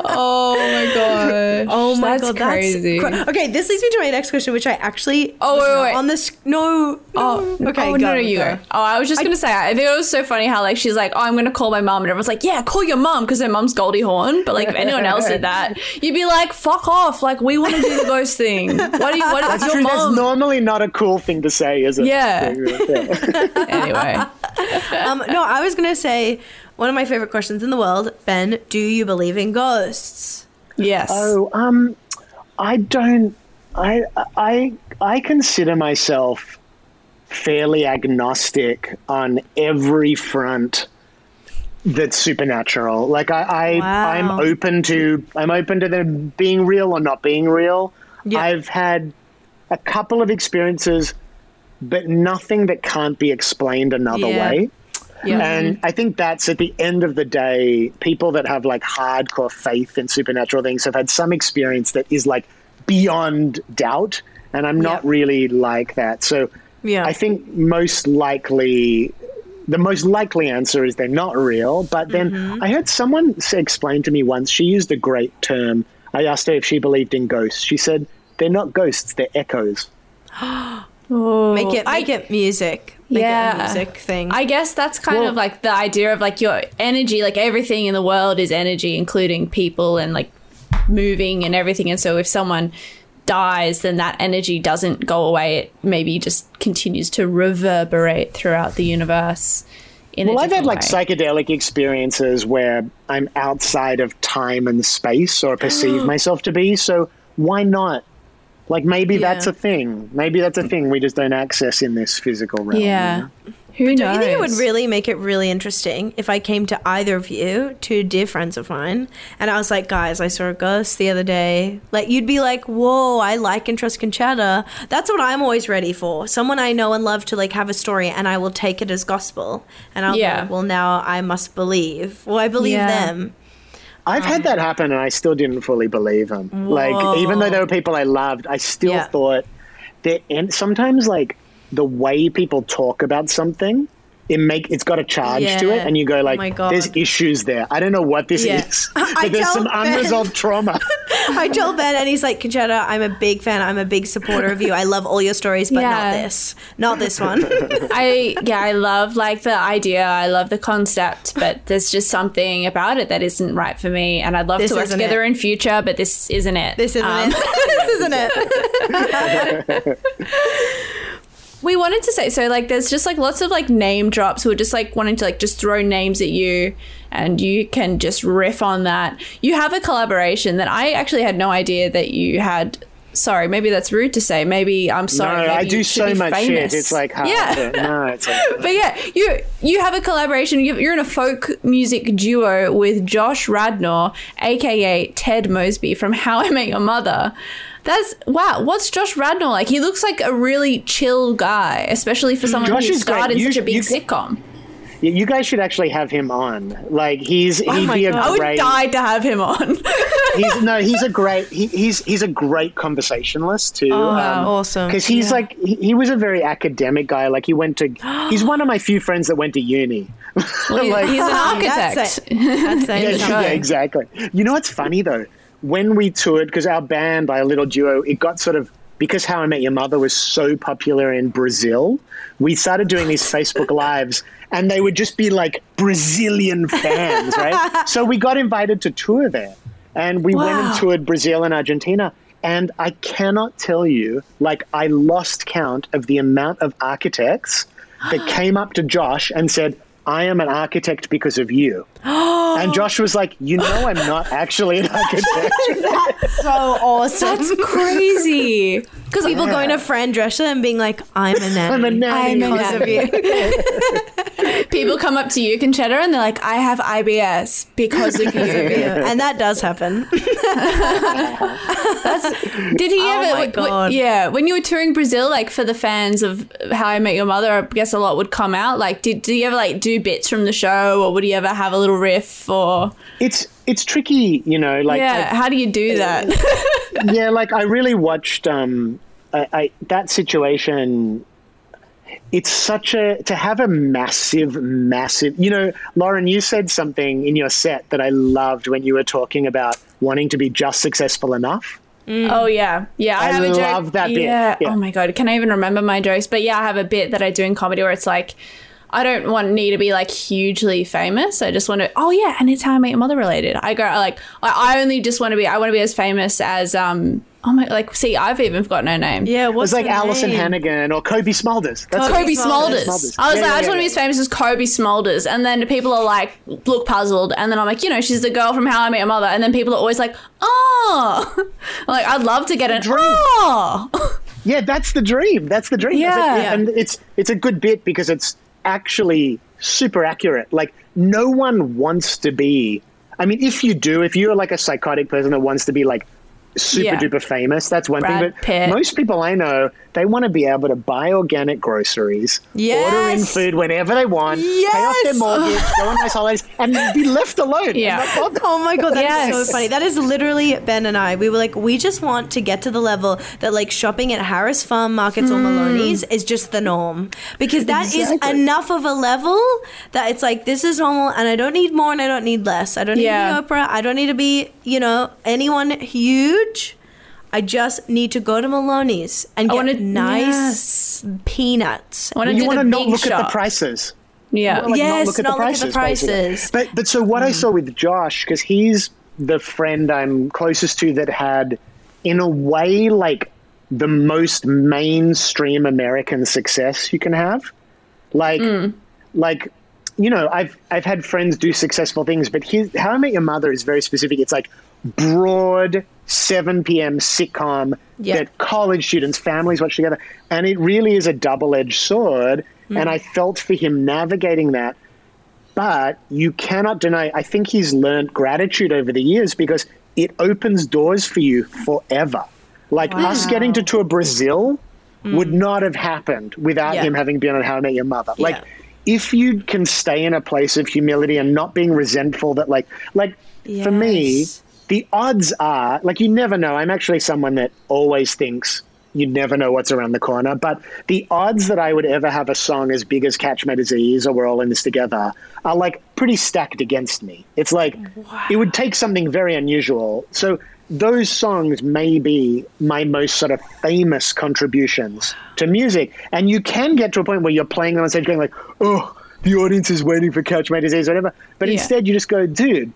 oh my god. Oh my that's god, crazy. that's cra- okay. This leads me to my next question, which I actually Oh, was wait, wait. on this. No, Oh, no. okay, oh, go, no, no, you go. go. Oh, I was just gonna say, I think it was so funny how like she's like, oh, I'm gonna call my mom, and everyone's like, yeah, call your mom because her mom's Goldie Hawn. But like, if anyone else did that, you'd be like, fuck off. Like, we want to do the ghost thing. Why do you? What That's your true. That's normally not a cool thing to say, is it? Yeah. Yeah. anyway, Um, no, I was gonna say one of my favorite questions in the world, Ben. Do you believe in ghosts? yes. Oh, um, I don't. I I I consider myself fairly agnostic on every front that's supernatural. Like I, I Wow. I'm open to I'm open to them being real or not being real. Yeah. I've had a couple of experiences, but nothing that can't be explained another Yeah. way. Yeah. And mm-hmm. I think that's at the end of the day, people that have like hardcore faith in supernatural things have had some experience that is like beyond doubt. And I'm not really like that. So Yeah. I think most likely, the most likely answer is they're not real. But then Mm-hmm. I heard someone explain to me once, she used a great term. I asked her if she believed in ghosts. She said, they're not ghosts, they're echoes. Make it make it music. Make Yeah. it a music thing. I guess that's kind Well- of like the idea of like your energy, like everything in the world is energy, including people and like moving and everything. And so if someone dies, then that energy doesn't go away. It maybe just continues to reverberate throughout the universe. In Well, I've had different like psychedelic experiences where I'm outside of time and space or perceive myself to be. So why not? Like maybe Yeah. that's a thing. Maybe that's a thing we just don't access in this physical realm. you Yeah. know? Who knows? Do you think it would really make it really interesting if I came to either of you, two dear friends of mine, and I was like, guys, I saw a ghost the other day? Like, you'd be like, whoa, I like and trust Concetta. That's what I'm always ready for. Someone I know and love to like have a story, and I will take it as gospel. And I'll Yeah. be like, well, now I must believe. Well, I believe Yeah. them. I've had um, that happen, and I still didn't fully believe him. Like, even though there were people I loved, I still Yeah. thought that. And sometimes, like the way people talk about something, it make it's got a charge to it, and you go like, my God. "There's issues there. I don't know what this Yeah. is, I but there's some Ben- unresolved trauma." I told Ben, and he's like, Concetta, I'm a big fan. I'm a big supporter of you. I love all your stories, but Yeah. not this. Not this one. I yeah, I love like the idea. I love the concept, but there's just something about it that isn't right for me. And I'd love This to work together it. in future, but this isn't it. this isn't Um, it. this isn't it. We wanted to say so like there's just like lots of like name drops. We're just like wanting to like just throw names at you and you can just riff on that. You have a collaboration that I actually had no idea that you had. Sorry, maybe that's rude to say. Maybe I'm sorry. no, I do so much famous. shit. It's like hard. yeah. no, it's like, But yeah, you you have a collaboration. You- You're in a folk music duo with Josh Radnor, aka Ted Mosby from How I Met Your Mother. That's wow. What's Josh Radnor like? He looks like a really chill guy, especially for someone Josh who is great. starred in You such a big you- sitcom. Yeah, you guys should actually have him on. Like he's oh he'd my be a God. I would great. die to have him on. He's no, he's a great. He, he's he's a great conversationalist too. Oh, um, awesome. Because he's like he, he was a very academic guy. Like he went to. he's one of my few friends that went to uni. like, He's an That's architect. it. That's yeah, yeah, exactly. You know what's funny though? When we toured, because our band, our little duo, it got sort of because How I Met Your Mother was so popular in Brazil. We started doing these Facebook lives, and they would just be like Brazilian fans, right? so we got invited to tour there, and we went and toured Brazil and Argentina. And I cannot tell you, like, I lost count of the amount of architects that came up to Josh and said, I am an architect because of you. and Josh was like, You know, I'm not actually an architect. That's so awesome. That's crazy. Because people going to Fran Drescher and being like, I'm a nanny. I'm a nanny. I'm a Because of you. People come up to you, Concetta, and they're like, "I have IBS because of you." and that does happen. Did he Oh ever? my w- w- God. yeah, when you were touring Brazil, like for the fans of How I Met Your Mother, I guess a lot would come out. Like, did did you ever like do bits from the show, or would you ever have a little riff, or it's it's tricky, you know, like yeah? How do you do that? yeah, like I really watched um, I, I that situation. It's such a to have a massive, massive. You know, Lauren, you said something in your set that I loved when you were talking about wanting to be just successful enough. Oh yeah, yeah. I, I have a joke. love that bit. Yeah. Yeah. Oh my god, can I even remember my jokes? But yeah, I have a bit that I do in comedy where it's like, I don't want me to be like hugely famous. I just want to. Oh yeah, and it's how I met your mother related. I go like, I, I only just want to be. I want to be as famous as um. Oh my, like see, I've even forgotten her name. Yeah, It was like Alyson name? Hannigan or Cobie Smulders. That's Cobie Cobie Smulders. Smulders. Smulders. I was Yeah, like, yeah, I just yeah, want to be as famous as Cobie Smulders. And then people are like, look puzzled. And then I'm like, you know, she's the girl from How I Met Your Mother. And then people are always like, oh. Like, I'd love to get an dream. oh. Yeah, that's the dream. That's the dream. That's it. Yeah. and it's it's a good bit because it's actually super accurate. Like no one wants to be. I mean, if you do, if you're like a psychotic person that wants to be like super Yeah. duper famous, that's one thing. But Pitt. most people I know, they want to be able to buy organic groceries, order in food whenever they want, pay off their mortgage, go on nice holidays, and be left alone. Yeah. And not bother. Oh my god, that is Yes. so funny. That is literally Ben and I. We were like, we just want to get to the level that like shopping at Harris Farm Markets or hmm. Maloney's is just the norm because that is Exactly. enough of a level that it's like this is normal, and I don't need more and I don't need less. I don't need Yeah. to be Oprah. I don't need to be you know anyone huge. I just need to go to Maloney's and I get wanna- nice peanuts. I want to You want to not big look at the prices. Yeah. like, Yes, not look at not the look at the prices. prices. But but so what Mm. I saw with Josh, because he's the friend I'm closest to that had, in a way, like the most mainstream American success you can have. Like, Mm. like you know, I've I've had friends do successful things, but his, How I Met Your Mother is very specific. It's like broad 7 p.m. sitcom Yeah. that college students, families watch together, and it really is a double-edged sword. Mm. And I felt for him navigating that but you cannot deny i think he's learned gratitude over the years because it opens doors for you forever like us getting to tour brazil mm. would not have happened without Yeah. him having been on how i met your mother like if you can stay in a place of humility and not being resentful that like like for me Yes. The odds are like you never know. I'm actually someone that always thinks you never know what's around the corner but the odds that i would ever have a song as big as catch my disease or we're all in this together are like pretty stacked against me. It's like it would take something very unusual. So those songs may be my most sort of famous contributions to music. And you can get to a point where you're playing them on stage going like oh the audience is waiting for catch my disease or whatever. But Yeah. instead you just go dude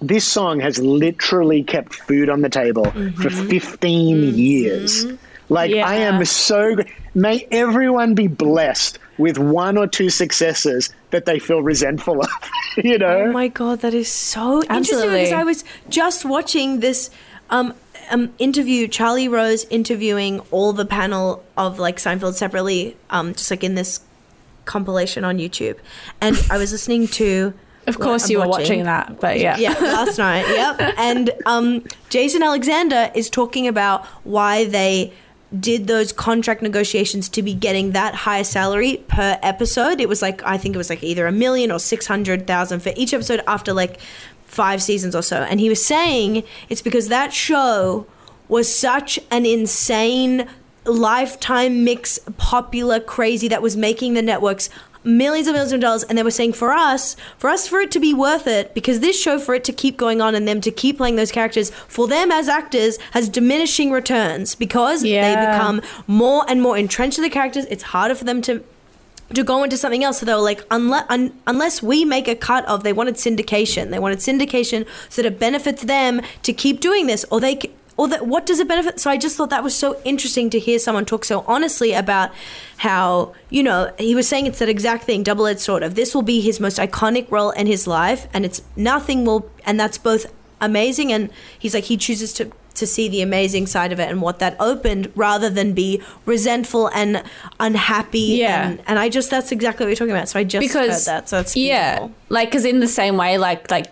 this song has literally kept food on the table for 15 years. Like, I am so. May everyone be blessed with one or two successes that they feel resentful of, you know? Oh my god, that is so interesting Absolutely. because I was just watching this um, um, interview, Charlie Rose interviewing all the panel of like Seinfeld separately, um, just like in this compilation on YouTube, and I was listening to. Of course, I'm you were watching that, but yeah. Yeah, last night. Yep. And um, Jason Alexander is talking about why they did those contract negotiations to be getting that high salary per episode. It was like I think it was like either a million or six hundred thousand for each episode after like five seasons or so. And he was saying it's because that show was such an insane lifetime mix popular crazy that was making the networks millions and millions of dollars and they were saying for us for us for it to be worth it because this show for it to keep going on and them to keep playing those characters for them as actors has diminishing returns because they become more and more entrenched in the characters it's harder for them to to go into something else. So they were like, unless, un, unless we make a cut of, they wanted syndication. They wanted syndication so that it benefits them to keep doing this, or they, or that what does it benefit? So I just thought that was so interesting to hear someone talk so honestly about how you know he was saying it's that exact thing, double-edged sword of this will be his most iconic role in his life, and it's nothing will, and that's both amazing and he's like he chooses to to see the amazing side of it and what that opened rather than be resentful and unhappy Yeah. and, and I just that's exactly what you're talking about so I just because heard that so that's yeah, beautiful. like because in the same way, like like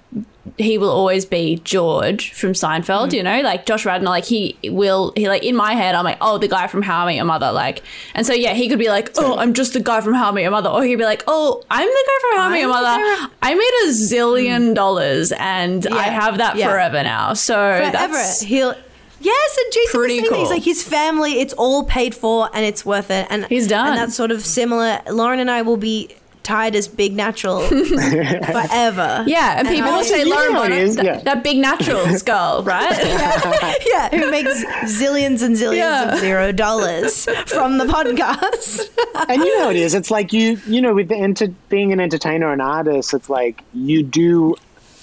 he will always be George from Seinfeld, you mm. know, like Josh Radnor, like he will he like in my head, I'm like, oh, the guy from How I Met Your Mother, like, and so yeah, he could be like, oh, I'm just the guy from How I Met Your Mother, or he'd be like, oh, I'm the guy from How I Met Your I'm the guy Mother. I made a zillion mm. dollars, and I have that yeah. forever now. So forever that's he'll Yes, and Jason Pretty was saying. He's like his family, it's all paid for and it's worth it. And He's done. And that's sort of similar. Lauren and I will be tied as big natural forever. yeah, and people will say You know Lauren how is, that, yeah. that big naturals girl, right? yeah, who makes zillions and zillions Yeah. of zero dollars from the podcast. and you know how it is. It's like you, you know, with the enter- being an entertainer and artist, it's like you do.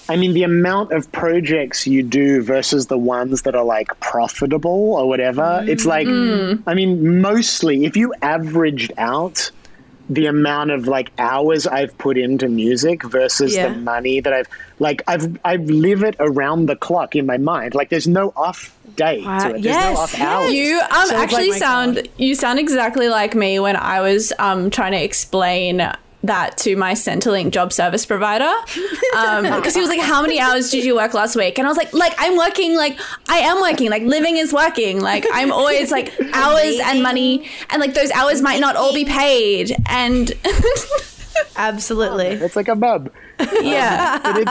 I mean, the amount of projects you do versus the ones that are like profitable or whatever. It's like, mm. I mean, mostly if you averaged out the amount of like hours I've put into music versus Yeah. the money that I've like I've I've live it around the clock in my mind. Like there's no off day Wow. to it. There's Yes, no off yes. hours. You um So actually like- sound you sound exactly like me when I was um trying to explain that to my Centrelink job service provider um, because he was like, "How many hours did you work last week?" And I was like, "Like I'm working, like I am working, like living is working, like I'm always like hours and money, and like those hours might not all be paid." And Absolutely. It's like a bub. yeah, but it,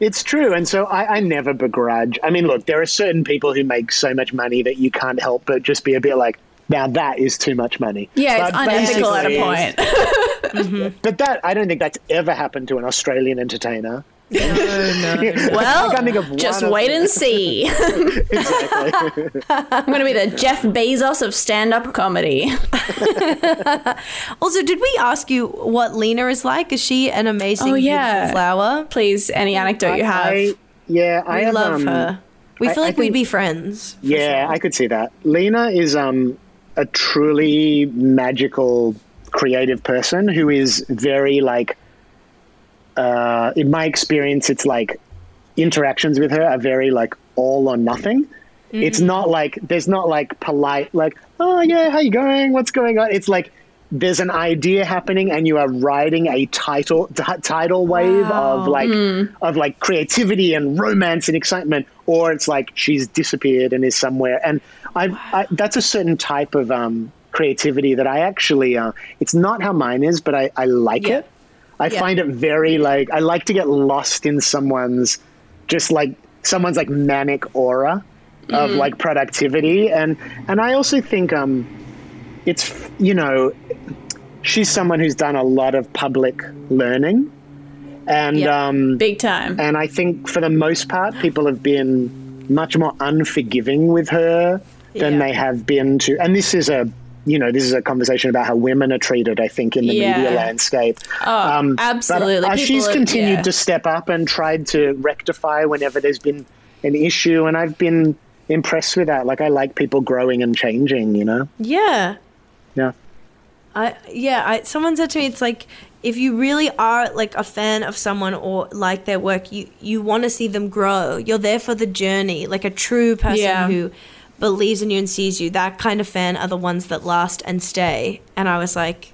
it's true. And so I, I never begrudge. I mean, look, there are certain people who make so much money that you can't help but just be a bit like, now that is too much money. yeah, it's But unethical at a basically- point. But that, I don't think that's ever happened to an Australian entertainer. well, I can't think just wait and see. I'm gonna be the Jeff Bezos of stand-up comedy. Also, did we ask you what Lena is like? Is she an amazing, Oh, yeah. flower? Please, any anecdote you have. I, yeah, I We have, love um, her. We I- feel I like we'd think- be friends. Yeah, sure. I could see that. Lena is um, a truly magical, creative person who is very like. Uh, in my experience, it's like interactions with her are very like all or nothing. It's not like there's not like polite like oh yeah how you going what's going on. It's like there's an idea happening and you are riding a title t- tidal wave of like of like creativity and romance and excitement or it's like she's disappeared and is somewhere and I, I that's a certain type of um creativity that I actually uh it's not how mine is but I I like Yeah. it I Yeah. find it very like I like to get lost in someone's just like someone's like manic aura of Mm-hmm. like productivity and and I also think um it's you know she's someone who's done a lot of public learning and Yeah. um Big time. and I think for the most part, people have been much more unforgiving with her than Yeah. they have been to. And this is a, you know, this is a conversation about how women are treated. I think in the Yeah. media landscape. Oh, absolutely. But uh, she's are- continued to step up and tried to rectify whenever there's been an issue, and I've been impressed with that. Like I like people growing and changing. You know. Yeah. Yeah. I yeah, I someone said to me it's like if you really are like a fan of someone or like their work, you you want to see them grow. You're there for the journey, like a true person Yeah. who believes in you and sees you. That kind of fan are the ones that last and stay. And I was like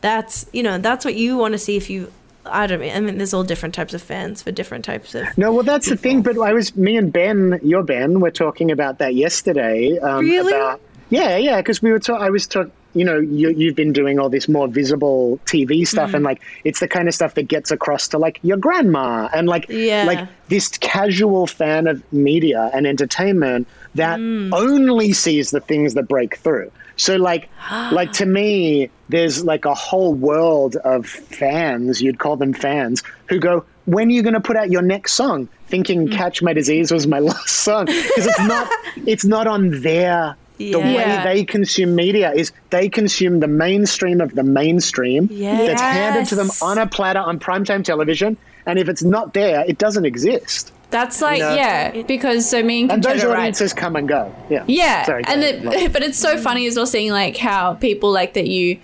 that's, you know, that's what you want to see if you I don't mean I mean there's all different types of fans for different types of No, well, that's the thing. But I was, me and Ben, your Ben, were talking about that yesterday. Um, Really? About, yeah, yeah, because we were. Ta- I was talking. You know, you, you've been doing all this more visible TV stuff, Mm. and like it's the kind of stuff that gets across to like your grandma, and like Yeah. like this casual fan of media and entertainment that Mm. only sees the things that break through. So like like to me, there's like a whole world of fans, you'd call them fans, who go, When are you gonna put out your next song? Thinking Mm. Catch My Disease was my last song. Because it's not it's not on their the Yeah. way they consume media is they consume the mainstream of the mainstream that's handed to them on a platter on primetime television. And if it's not there, it doesn't exist. That's like, know? yeah, because so me and And those audiences come and go. Yeah. Yeah, Sorry, and it, but it's so funny as well seeing like how people like that you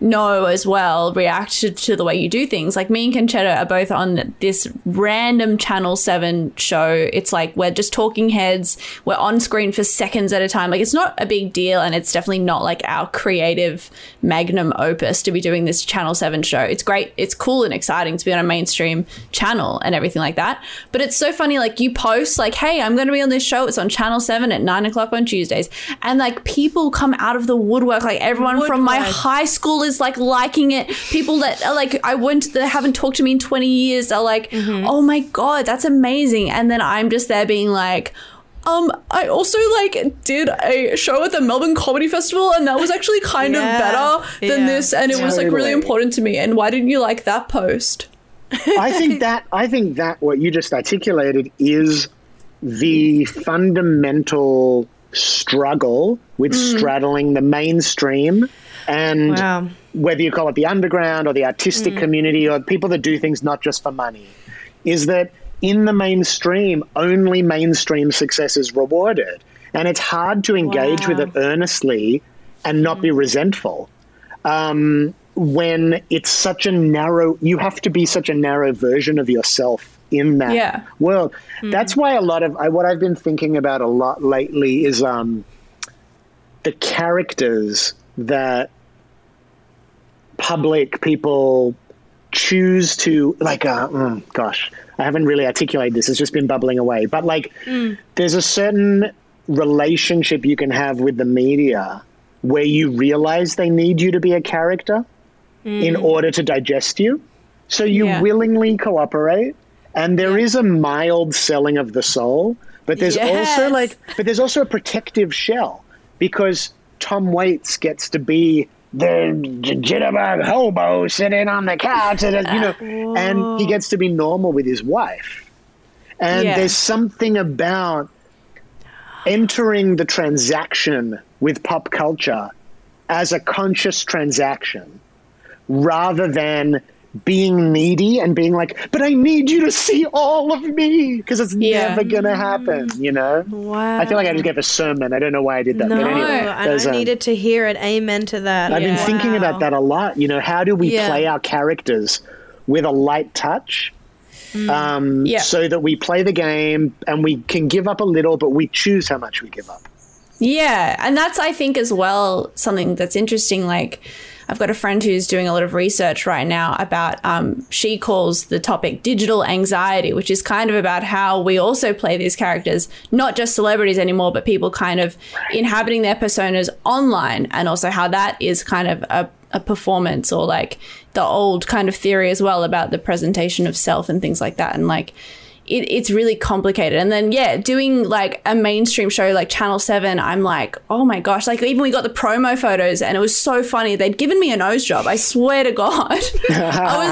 know as well react to, to the way you do things. Like me and Concetta are both on this random Channel Seven show. It's like we're just talking heads. We're on screen for seconds at a time. Like it's not a big deal, and it's definitely not like our creative magnum opus to be doing this Channel Seven show. It's great. It's cool and exciting to be on a mainstream channel and everything like that. But it's so funny. Like you post like, "Hey, I'm going to be on this show. It's on Channel Seven at nine o'clock on Tuesdays," and like people come out of the woodwork. Like everyone from my high school is like liking it. People that are like I went that haven't talked to me in 20 years are like, Mm-hmm. "Oh my god, that's amazing." And then I'm just there being like, um, I also like did a show at the Melbourne Comedy Festival, and that was actually kind Yeah. of better than Yeah. this, and it was like really important to me. And why didn't you like that post? I think that I think that what you just articulated is the fundamental struggle with straddling the mainstream and Wow. Whether you call it the underground or the artistic community or people that do things not just for money is that in the mainstream only mainstream success is rewarded. And it's hard to engage with it earnestly and not be resentful. Um, when it's such a narrow you have to be such a narrow version of yourself in that Yeah. world. That's why a lot of I, what i've been thinking about a lot lately is um, the characters that public people choose to like uh, mm, gosh i haven't really articulated this. It's just been bubbling away. But like there's a certain relationship you can have with the media where you realize they need you to be a character in order to digest you. So you Yeah. willingly cooperate. And there is a mild selling of the soul but there's also like but there's also a protective shell because Tom Waits gets to be the j- jitterbug hobo sitting on the couch, and, you know, and he gets to be normal with his wife. And Yeah. there's something about entering the transaction with pop culture as a conscious transaction rather than being needy and being like, but I need you to see all of me because it's Yeah. never going to happen, you know? Wow. I feel like I just gave a sermon. I don't know why I did that. No, but anyway, and I um, needed to hear it. Amen to that. I've been Yeah. thinking about that a lot. You know, how do we Yeah. play our characters with a light touch? Um, Yeah. So that we play the game and we can give up a little, but we choose how much we give up. Yeah, and that's I think as well something that's interesting. Like, I've got a friend who's doing a lot of research right now about. Um, she calls the topic digital anxiety, which is kind of about how we also play these characters, not just celebrities anymore, but people kind of inhabiting their personas online, and also how that is kind of a a performance or like the old kind of theory as well about the presentation of self and things like that and like it, it's really complicated. And then yeah, doing like a mainstream show like Channel Seven, I'm like, oh my gosh! Like even we got the promo photos, and it was so funny. They'd given me a nose job. I swear to God, I.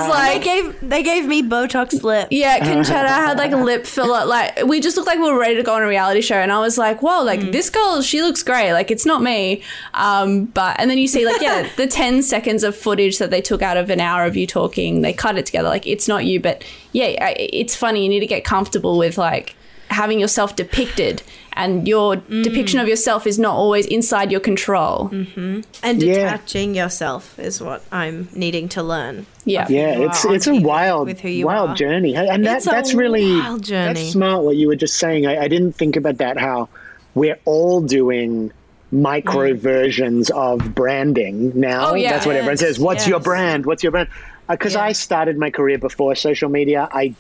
gave they gave me Botox lip. Yeah, Concetta had like a lip filler. Like we just looked like we were ready to go on a reality show, and I was like, "Whoa! Like this girl, she looks great. Like it's not me." Um, but and then you see like yeah, the ten seconds of footage that they took out of an hour of you talking, they cut it together. Like it's not you, but yeah, I- it's funny. You need to get comfortable with like having yourself depicted, and your mm. depiction of yourself is not always inside your control. Mm-hmm. And Yeah. detaching yourself is what I'm needing to learn. Yeah. Yeah, it's it's a wild, with who you wild are. journey, and that that's really wild journey. that's smart. What you were just saying, I, I didn't think about that. How we're all doing micro mm. versions of branding now. Oh, yeah. that's what everyone says. What's your brand? What's your brand? Uh, because Yeah. I started my career before social media. I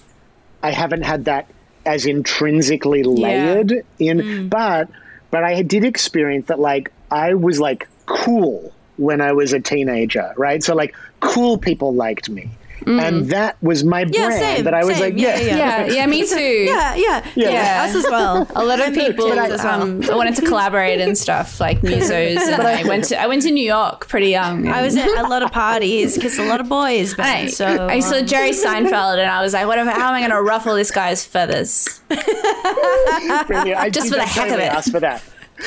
I haven't had that as intrinsically layered in, Mm. but but I did experience that like I was like cool when I was a teenager, right? So like cool people liked me. And that was my Mm. Yeah, brand same, that I was same. like, Yeah, yeah, yeah, Yeah, yeah, me too. Yeah, yeah, yeah, Yeah. us as well. A lot of people I- um, wanted to collaborate and stuff, like musos. And I went to I went to New York pretty young. I was at a lot of parties, kissed a lot of boys, but I, so I saw um, Jerry Seinfeld, and I was like, "What? Am, how am I going to ruffle this guy's feathers?" I Just for the heck of it. asked for that.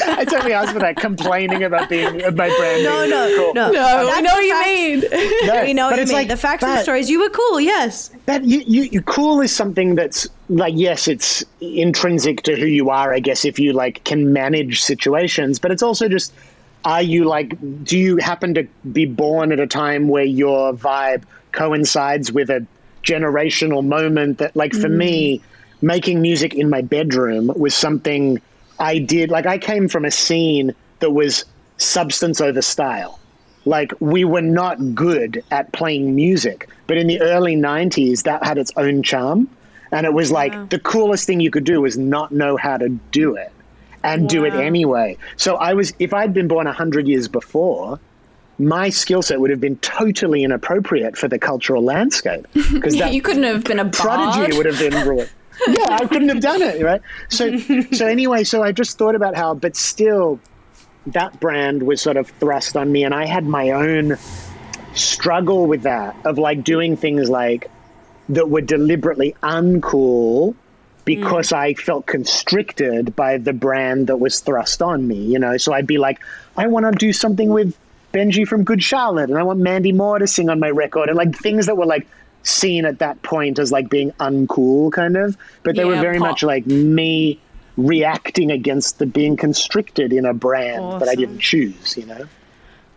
I totally asked for that, complaining about being of my brand. No, being no, cool. no. No, That's we know what you facts. mean. No, We know what you it's mean. like, the facts and but the stories. You were cool, yes. That you, you, you cool is something that's like yes, it's intrinsic to who you are. I guess if you like can manage situations, but it's also just are you like do you happen to be born at a time where your vibe coincides with a generational moment that like for mm. me making music in my bedroom was something I did like I came from a scene that was substance over style. Like we were not good at playing music but in the early 90s that had its own charm. And it was like the coolest thing you could do was not know how to do it and do it anyway. So i was if i'd been born 100 years before my skill set would have been totally inappropriate for the cultural landscape. Because you couldn't have been a bard. prodigy would have been ruined. Yeah, I couldn't have done it, right? So, so anyway, so I just thought about how, but still, that brand was sort of thrust on me, and I had my own struggle with that of like doing things like that were deliberately uncool because mm. I felt constricted by the brand that was thrust on me, you know. So I'd be like, I want to do something with Benji from Good Charlotte, and I want Mandy Moore to sing on my record, and like things that were like seen at that point as like being uncool, kind of. But they were very pop. much like me reacting against the being constricted in a brand that I didn't choose, you know.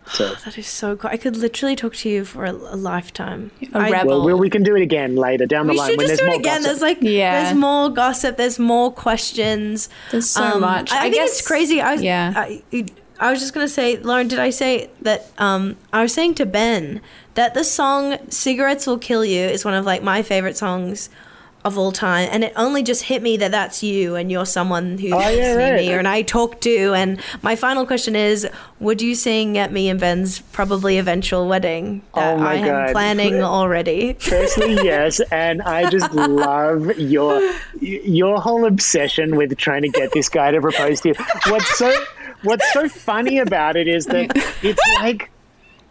So. That is so cool. I could literally talk to you for a, a lifetime. A I- rebel. Well, we we can do it again later down the We line should when just there's do it again. gossip. There's like, Yeah. there's more gossip. There's more questions. There's so much. I, I think guess- it's crazy. I was, yeah. I, I was just gonna say, Lauren. Did I say that? Um, I was saying to Ben that the song "Cigarettes Will Kill You" is one of like my favorite songs of all time, and it only just hit me that that's you and you're someone who Oh, yeah, right. me and I talk to. And my final question is: Would you sing at me and Ben's probably eventual wedding oh, that Oh I am God. planning already? Firstly, yes, and I just love your your whole obsession with trying to get this guy to propose to you. What's so what's so funny about it is that it's like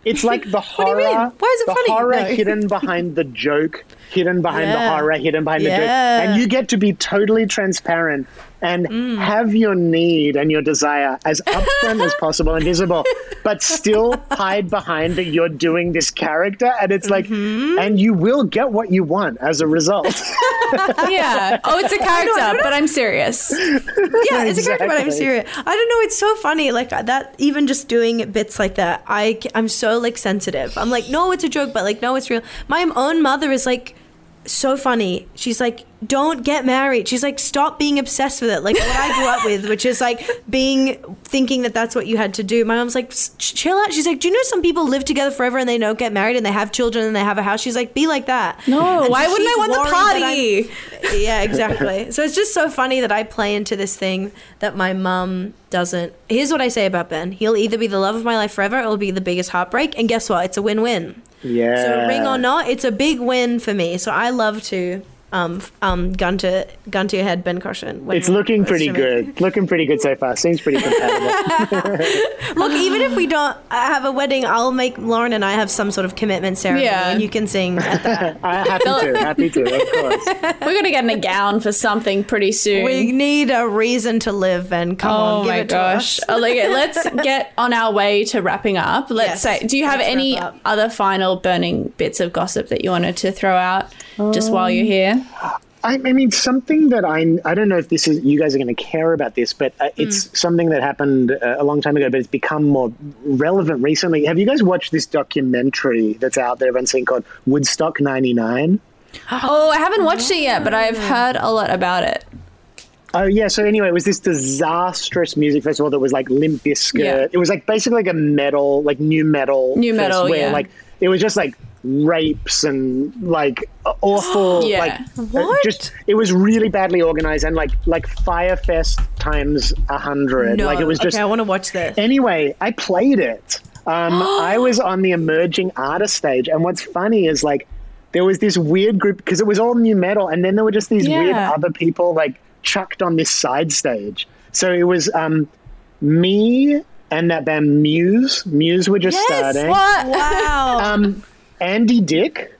it's like the do you horror, mean? Why is it the funny? horror No. hidden behind the joke, hidden behind the horror, hidden behind the joke, and you get to be totally transparent and Mm. have your need and your desire as upfront as possible and visible, but still hide behind that you're doing this character, and it's like, Mm-hmm. and you will get what you want as a result. yeah. Oh, it's a character, but I'm serious. yeah, it's a character, but I'm serious. I don't know. It's so funny. Like uh, that, even just doing bits like that, I I'm so like sensitive. I'm like, no, it's a joke, but like, no, it's real. My own mother is like, so funny. She's like, don't get married. She's like, stop being obsessed with it. Like what I grew up with, which is like being thinking that that's what you had to do. My mom's like, chill out. She's like, do you know some people live together forever and they don't get married and they have children and they have a house? She's like, be like that. No, And why wouldn't I want the party? yeah, exactly. so it's just so funny that I play into this thing that my mom doesn't. Here's what I say about Ben. He'll either be the love of my life forever or it'll be the biggest heartbreak. And guess what? It's a win-win. Yeah. So ring or not, it's a big win for me. So I love to um um gun to gun to your head, Ben Caution. when It's looking pretty streaming. good. Looking pretty good so far. Seems pretty compatible. Look, even if we don't have a wedding, I'll make Lauren and I have some sort of commitment ceremony, Yeah. and you can sing at that. Uh, happy to. Happy to. Of course. We're gonna get in a gown for something pretty soon. we need a reason to live, Ben. Come Oh on, give my it to gosh. us. Oh, like, let's get on our way to wrapping up. Let's Yes, say, do you have let's any other final burning bits of gossip that you wanted to throw out just while you're here? I, I mean, something that I I don't know if this is you guys are going to care about this, but uh, it's Hmm. something that happened uh, a long time ago, but it's become more relevant recently. Have you guys watched this documentary that's out there? Everyone's seen called Woodstock '99. Oh, I haven't watched it yet, but I've heard a lot about it. Oh yeah. So anyway, it was this disastrous music festival that was like Limp Bizkit. Yeah. It was like basically like a metal, like new metal, New metal, where yeah. like it was just like rapes and like awful, Yeah. like uh, What? just it was really badly organized and like like Fyre Fest times a hundred. No, like it was just okay. I want to watch this. Anyway, I played it. Um, I was on the emerging artist stage, and what's funny is like there was this weird group because it was all nu metal, and then there were just these weird other people like chucked on this side stage. So it was um, me and that band Muse. Muse were just Yes, starting. What? Wow. Um, Andy Dick.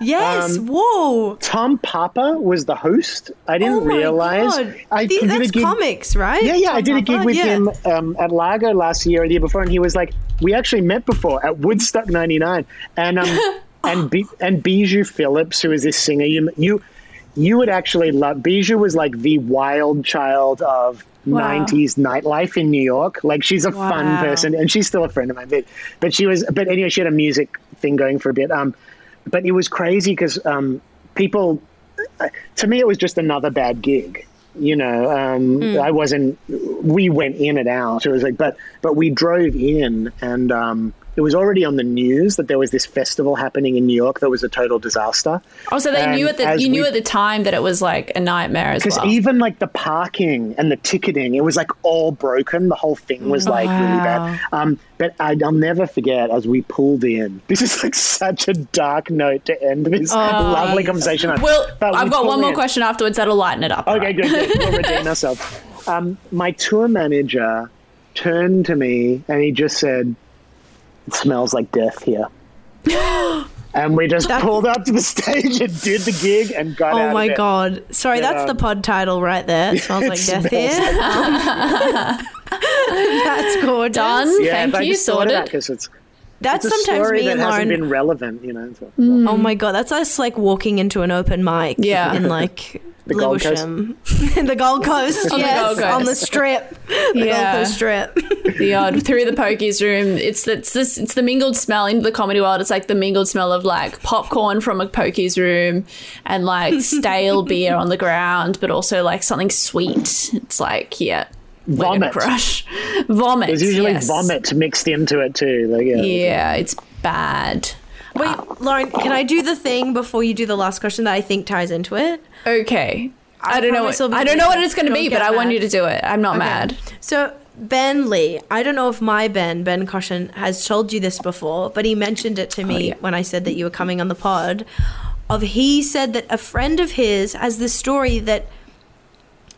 yes. um, Whoa. Tom Papa was the host. I didn't Oh my realize. God. I The- did a gig- comics, right? Yeah, yeah. I Tom did a gig with Yeah. him um, at Largo last year or the year before, and he was like, "We actually met before at Woodstock '99." And um, and Bi- and Bijou Phillips, who is this singer, you you you would actually love. Bijou was like the wild child of Wow. '90s nightlife in New York. Like she's a fun person, and she's still a friend of mine. But but she was. But anyway, she had a music thing going for a bit. Um, but it was crazy because um, people to me, it was just another bad gig. You know, um, Hmm. I wasn't. We went in and out. It was like, but but we drove in, and um, it was already on the news that there was this festival happening in New York that was a total disaster. Oh, so they And knew at the you knew we- at the time that it was like a nightmare as well. Because even like the parking and the ticketing, it was like all broken. The whole thing was like really bad. Um, but I, I'll never forget as we pulled in. This is like such a dark note to end this lovely conversation. on. well, But I've got one more in. question afterwards that'll lighten it up. Okay, alright? good, good. We'll redeem ourselves. Um, my tour manager turned to me and he just said, "It smells like death here." and we just pulled up to the stage and did the gig and got oh out Oh my of it. god! Sorry, Yeah. that's the pod title right there. It smells like death here. smells that's gorgeous. Done. Yeah, Thank you. just thought of Sorted. because it's, That's a sometimes story me that and hasn't Lauren. been relevant, you know. So. Oh my god, that's us like walking into an open mic. Yeah. in like The Gold Coast? Lewisham, the Gold Coast. On the yes, Gold Coast. on the strip, the Yeah. Gold Coast strip. the odd through the pokies room. It's it's this it's the mingled smell into the comedy world. It's like the mingled smell of like popcorn from a pokies room and like stale beer on the ground, but also like something sweet. It's like yeah, we're gonna Vomit. crush vomit. There's usually yes. vomit mixed into it too. Like, yeah. Yeah, it's bad. Wait, uh, Lauren, can I do the thing before you do the last question that I think ties into it? Okay. I, don't know. What, I don't know what it's going to be, get but I want you to do it. I'm not Okay. mad. So Ben Lee, I don't know if my Ben, Ben Caution, has told you this before, but he mentioned it to me oh, yeah. when I said that you were coming on the pod. Of he said that a friend of his has this story that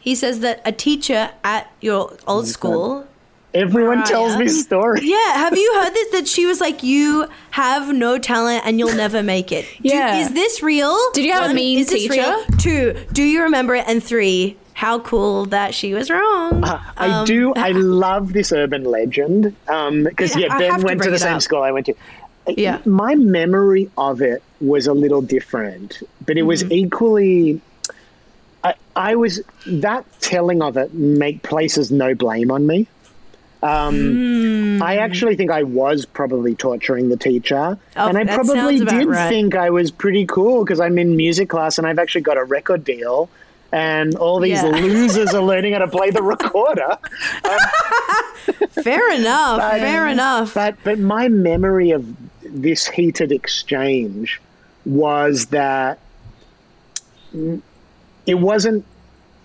he says that a teacher at your old school. Everyone tells Mariah. me stories. Yeah, have you heard this? That she was like, "You have no talent and you'll never make it." Do- Yeah. is this real? Did you have a mean is this teacher? real? Two, do you remember it? And three, how cool that she was wrong. I Um, do. I love this urban legend because Yeah, yeah, I Ben have to went to the same up. school I went to. Yeah. my memory of it was a little different, but it was Mm-hmm. equally. I, was that telling of it make places no blame on me. Um, I actually think I was probably torturing the teacher, Oh, and I probably did right. think I was pretty cool because I'm in music class and I've actually got a record deal, and all these Yeah. losers are learning how to play the recorder. Fair enough. Fair enough. But but my memory of this heated exchange was that mm, it wasn't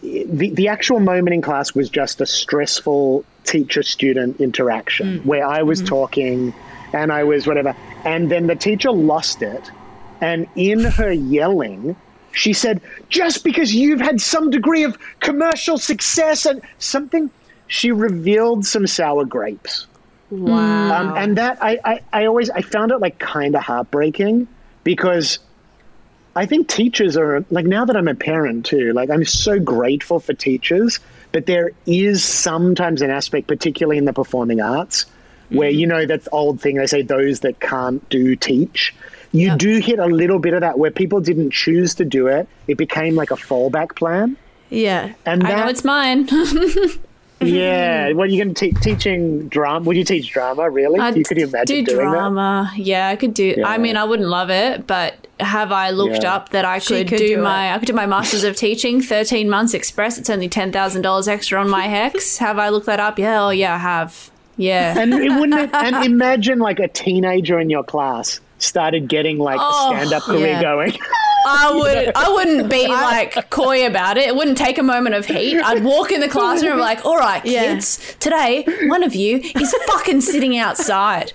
the, the actual moment in class was just a stressful teacher student interaction where I was talking and I was whatever. And then the teacher lost it. And in her yelling she said just because you've had some degree of commercial success and something she revealed some sour grapes. Wow. um, and that I, I, I always I found it like kind of heartbreaking because I think teachers are like now that I'm a parent too, like I'm so grateful for teachers, but there is sometimes an aspect, particularly in the performing arts, where mm-hmm. you know that old thing they say those that can't do teach. You Yep. do hit a little bit of that where people didn't choose to do it. It became like a fallback plan. yeah. And I know it's mine. yeah, mm-hmm. what are you going to te- teaching drama? Would you teach drama? Really? I'd you could imagine do doing that. drama. Yeah, I could do. I mean, I wouldn't love it, but have I looked Yeah. up that I could, could do, do my I could do my masters of teaching, thirteen months express. It's only ten thousand dollars extra on my HECS. have I looked that up? Yeah, oh yeah, I have. Yeah. And it wouldn't it, and imagine like a teenager in your class started getting like Oh, a stand up career yeah. going. I would I wouldn't be like coy about it. It wouldn't take a moment of heat. I'd walk in the classroom and be like, all right, Yeah. kids, today one of you is fucking sitting outside.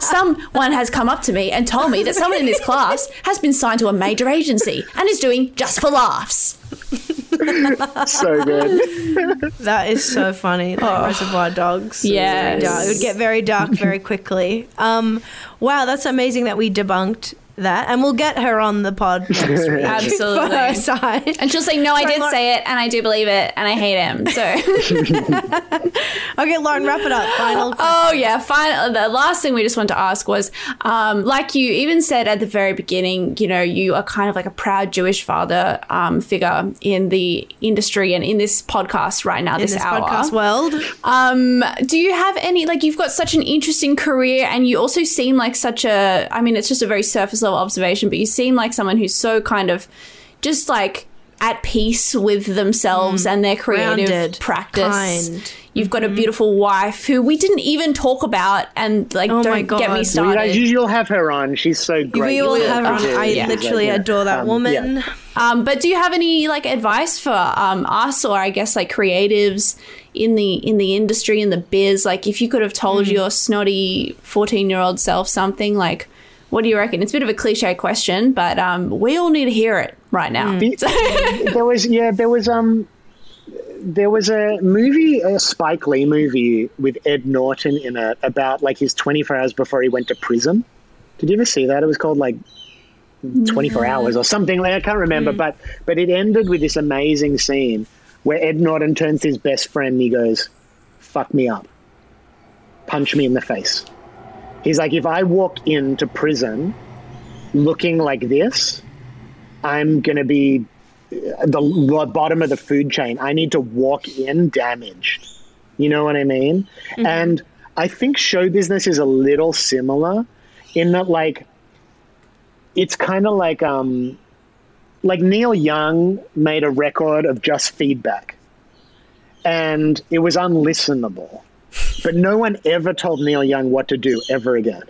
Someone has come up to me and told me that someone in this class has been signed to a major agency and is doing just for laughs. so good. That is so funny. Like Reservoir Dogs. It was very Yes. dark. It would get very dark very quickly. Um, wow, that's amazing that we debunked that, and we'll get her on the pod next week for her Absolutely. side. And she'll say, no, I did Lauren. say it and I do believe it and I hate him. So. Okay, Lauren, wrap it up. Final. Oh yeah, fine. The last thing we just wanted to ask was, um, like you even said at the very beginning, you know, you are kind of like a proud Jewish father um, figure in the industry and in this podcast right now, in this, this hour. podcast world. Um, do you have any like you've got such an interesting career and you also seem like such a I mean it's just a very surface level observation, but you seem like someone who's so kind of just like at peace with themselves and their creative Mm. Grounded, practice. kind. You've got a beautiful wife who we didn't even talk about and like Oh don't get me You started. You guys, you'll have her on. She's so great. We will have her on. I She's literally yeah. adore that Um, woman. yeah. Um, but do you have any like advice for um, us or I guess like creatives in the in the industry in the biz? Like if you could have told Hmm. your snotty fourteen year old self something, like what do you reckon? It's a bit of a cliche question, but um, we all need to hear it right now. The- there was yeah there was um there was a movie a spike lee movie with ed norton in it about like his 24 hours before he went to prison. Did you ever see that? It was called like 24 hours or something like i can't remember but but it ended with this amazing scene where ed norton turns to his best friend and he goes fuck me up. Punch me in the face he's like if i walk into prison looking like this i'm gonna be the, the bottom of the food chain. I need to walk in damaged. You know what I mean? And I think show business is a little similar in that, like, it's kind of like, um, like Neil Young made a record of just feedback, and it was unlistenable. But no one ever told Neil Young what to do ever again.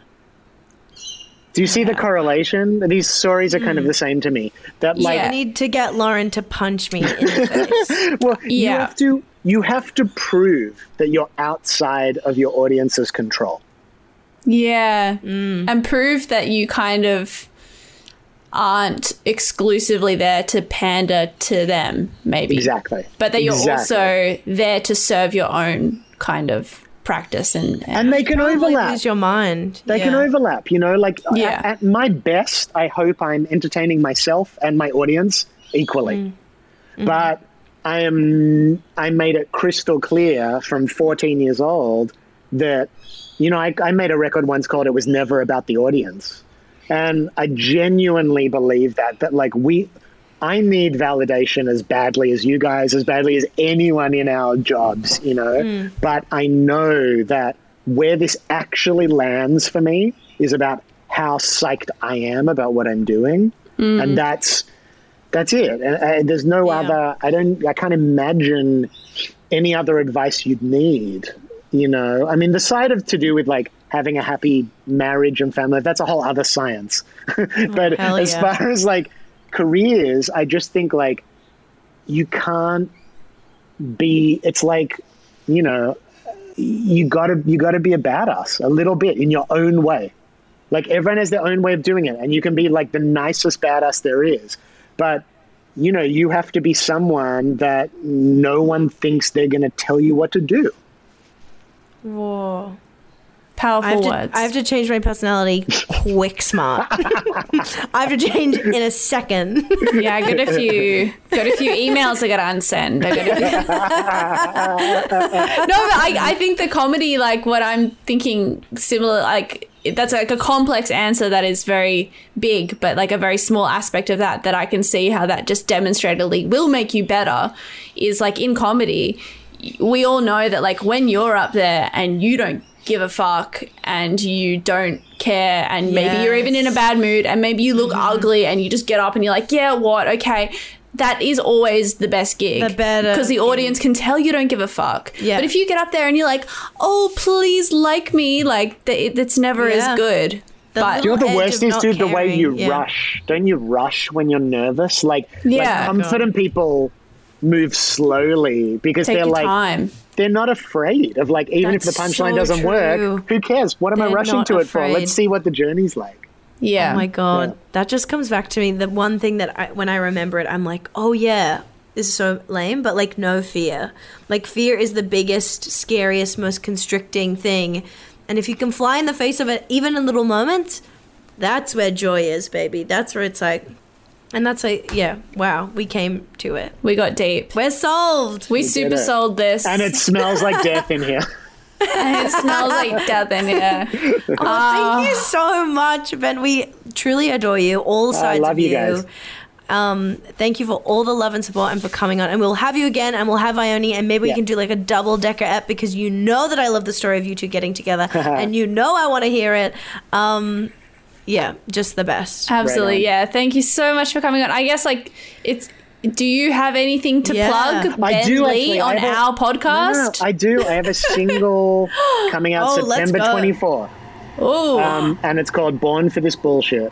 Do you see the correlation? These stories are kind of mm-hmm. the same to me. That like Yeah. I need to get Lauren to punch me in the face. well, you have to you have to prove that you're outside of your audience's control. Yeah. Mm. And prove that you kind of aren't exclusively there to pander to them, maybe. Exactly. But that you're Exactly. also there to serve your own kind of practice and, and they can overlap. lose your mind. They can overlap, you know, like Yeah. at, at my best, I hope I'm entertaining myself and my audience equally. Mm. Mm-hmm. But I am I made it crystal clear from 14 years old that you know, I, I made a record once called It Was Never About the Audience. And I genuinely believe that, that like we, I need validation as badly as you guys, as badly as anyone in our jobs, you know. Hmm. But I know that where this actually lands for me is about how psyched I am about what I'm doing, hmm. and that's that's it. And, and there's no Yeah. other. I don't. I can't imagine any other advice you'd need. You know, I mean, the side of to do with like having a happy marriage and family, that's a whole other science. Oh, but hell as yeah. far as like careers, I just think like you can't be. It's like you know, you gotta you gotta be a badass a little bit in your own way. Like everyone has their own way of doing it, and you can be like the nicest badass there is, but you know you have to be someone that no one thinks they're to tell you what to do. Whoa. Powerful I have, to, words. I have to change my personality quick smart. I have to change in a second. yeah, I got a few got a few emails I got to unsend. I got a few... no, but I, I think the comedy, like what I'm thinking, similar, like that's like a complex answer that is very big, but like a very small aspect of that that I can see how that just demonstratedly will make you better is like in comedy. We all know that like when you're up there and you don't give a fuck and you don't care and maybe you're even in a bad mood and maybe you look mm-hmm. ugly and you just get up and you're like, yeah, what? Okay. That is always the best gig. The better Because the gig. audience can tell you don't give a fuck. Yeah. But if you get up there and you're like, oh, please like me, like, th- it's never Yeah. as good. The but you know what Edge the worst is, not dude? The way you yeah. rush. Don't you rush when you're nervous? Like, Yeah. Oh like confident people move slowly because take they're like time. they're not afraid of like even if the punchline so doesn't true. work, who cares? What am I They're rushing not to it for? Let's see what the journey's like. Yeah. Oh my god, Yeah. that just comes back to me. The one thing that I, when I remember it, I'm like, oh yeah, this is so lame, but like no fear. Like fear is the biggest, scariest, most constricting thing, and if you can fly in the face of it, even in little moments, that's where joy is, baby. That's where it's like, and that's like, yeah, wow, we came to it. we got deep. We're solved. We did super it. sold this. And it smells like death in here. And it smells like death in here. Oh, thank you so much, Ben. We truly adore you, all sides love of you you. guys. Um, thank you for all the love and support and for coming on. And we'll have you again and we'll have Ione and maybe we Yeah. can do like a double decker app because you know that I love the story of you two getting together and you know I want to hear it. Um, yeah, just the best. Absolutely. on. Yeah. Thank you so much for coming on. I guess, like, it's. Do you have anything to Yeah. plug, I do, Lee, actually. I on have a- our No, no, podcast? I do. I have a single coming out Oh, September go. 24. Ooh. Um, and it's called Born for This Bullshit.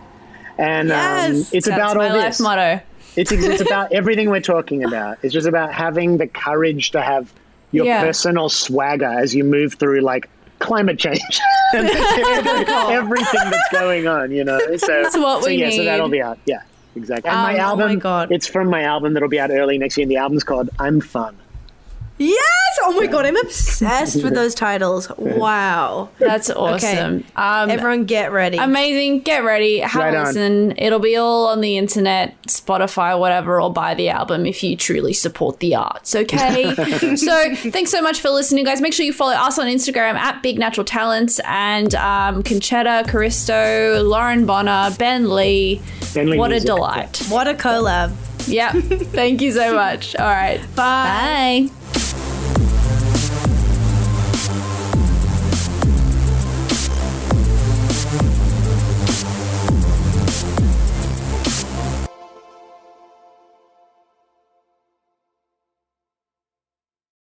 And um, it's That's about my all life this. motto. It's, it's about everything we're talking about. It's just about having the courage to have your Yeah. personal swagger as you move through like climate change and everything that's going on, you know. So That's what so we yeah, so that'll be out. Yeah, exactly. And Um, my oh my album, God. it's from my album that'll be out early next year. And the album's called I'm Fun. Yes! Oh my god, I'm obsessed with those titles. Wow. That's awesome. Um, Everyone get ready. Amazing. Get ready. Have Right a on. listen. It'll be all on the internet, Spotify, whatever, or buy the album if you truly support the arts. Okay. so thanks so much for listening, guys. Make sure you follow us on Instagram at Big Natural Talents and um, Concetta, Caristo, Lauren Bonner, Ben Lee. Ben Lee what a delight. what a collab. Yeah. Thank you so much. All right. Bye. Bye.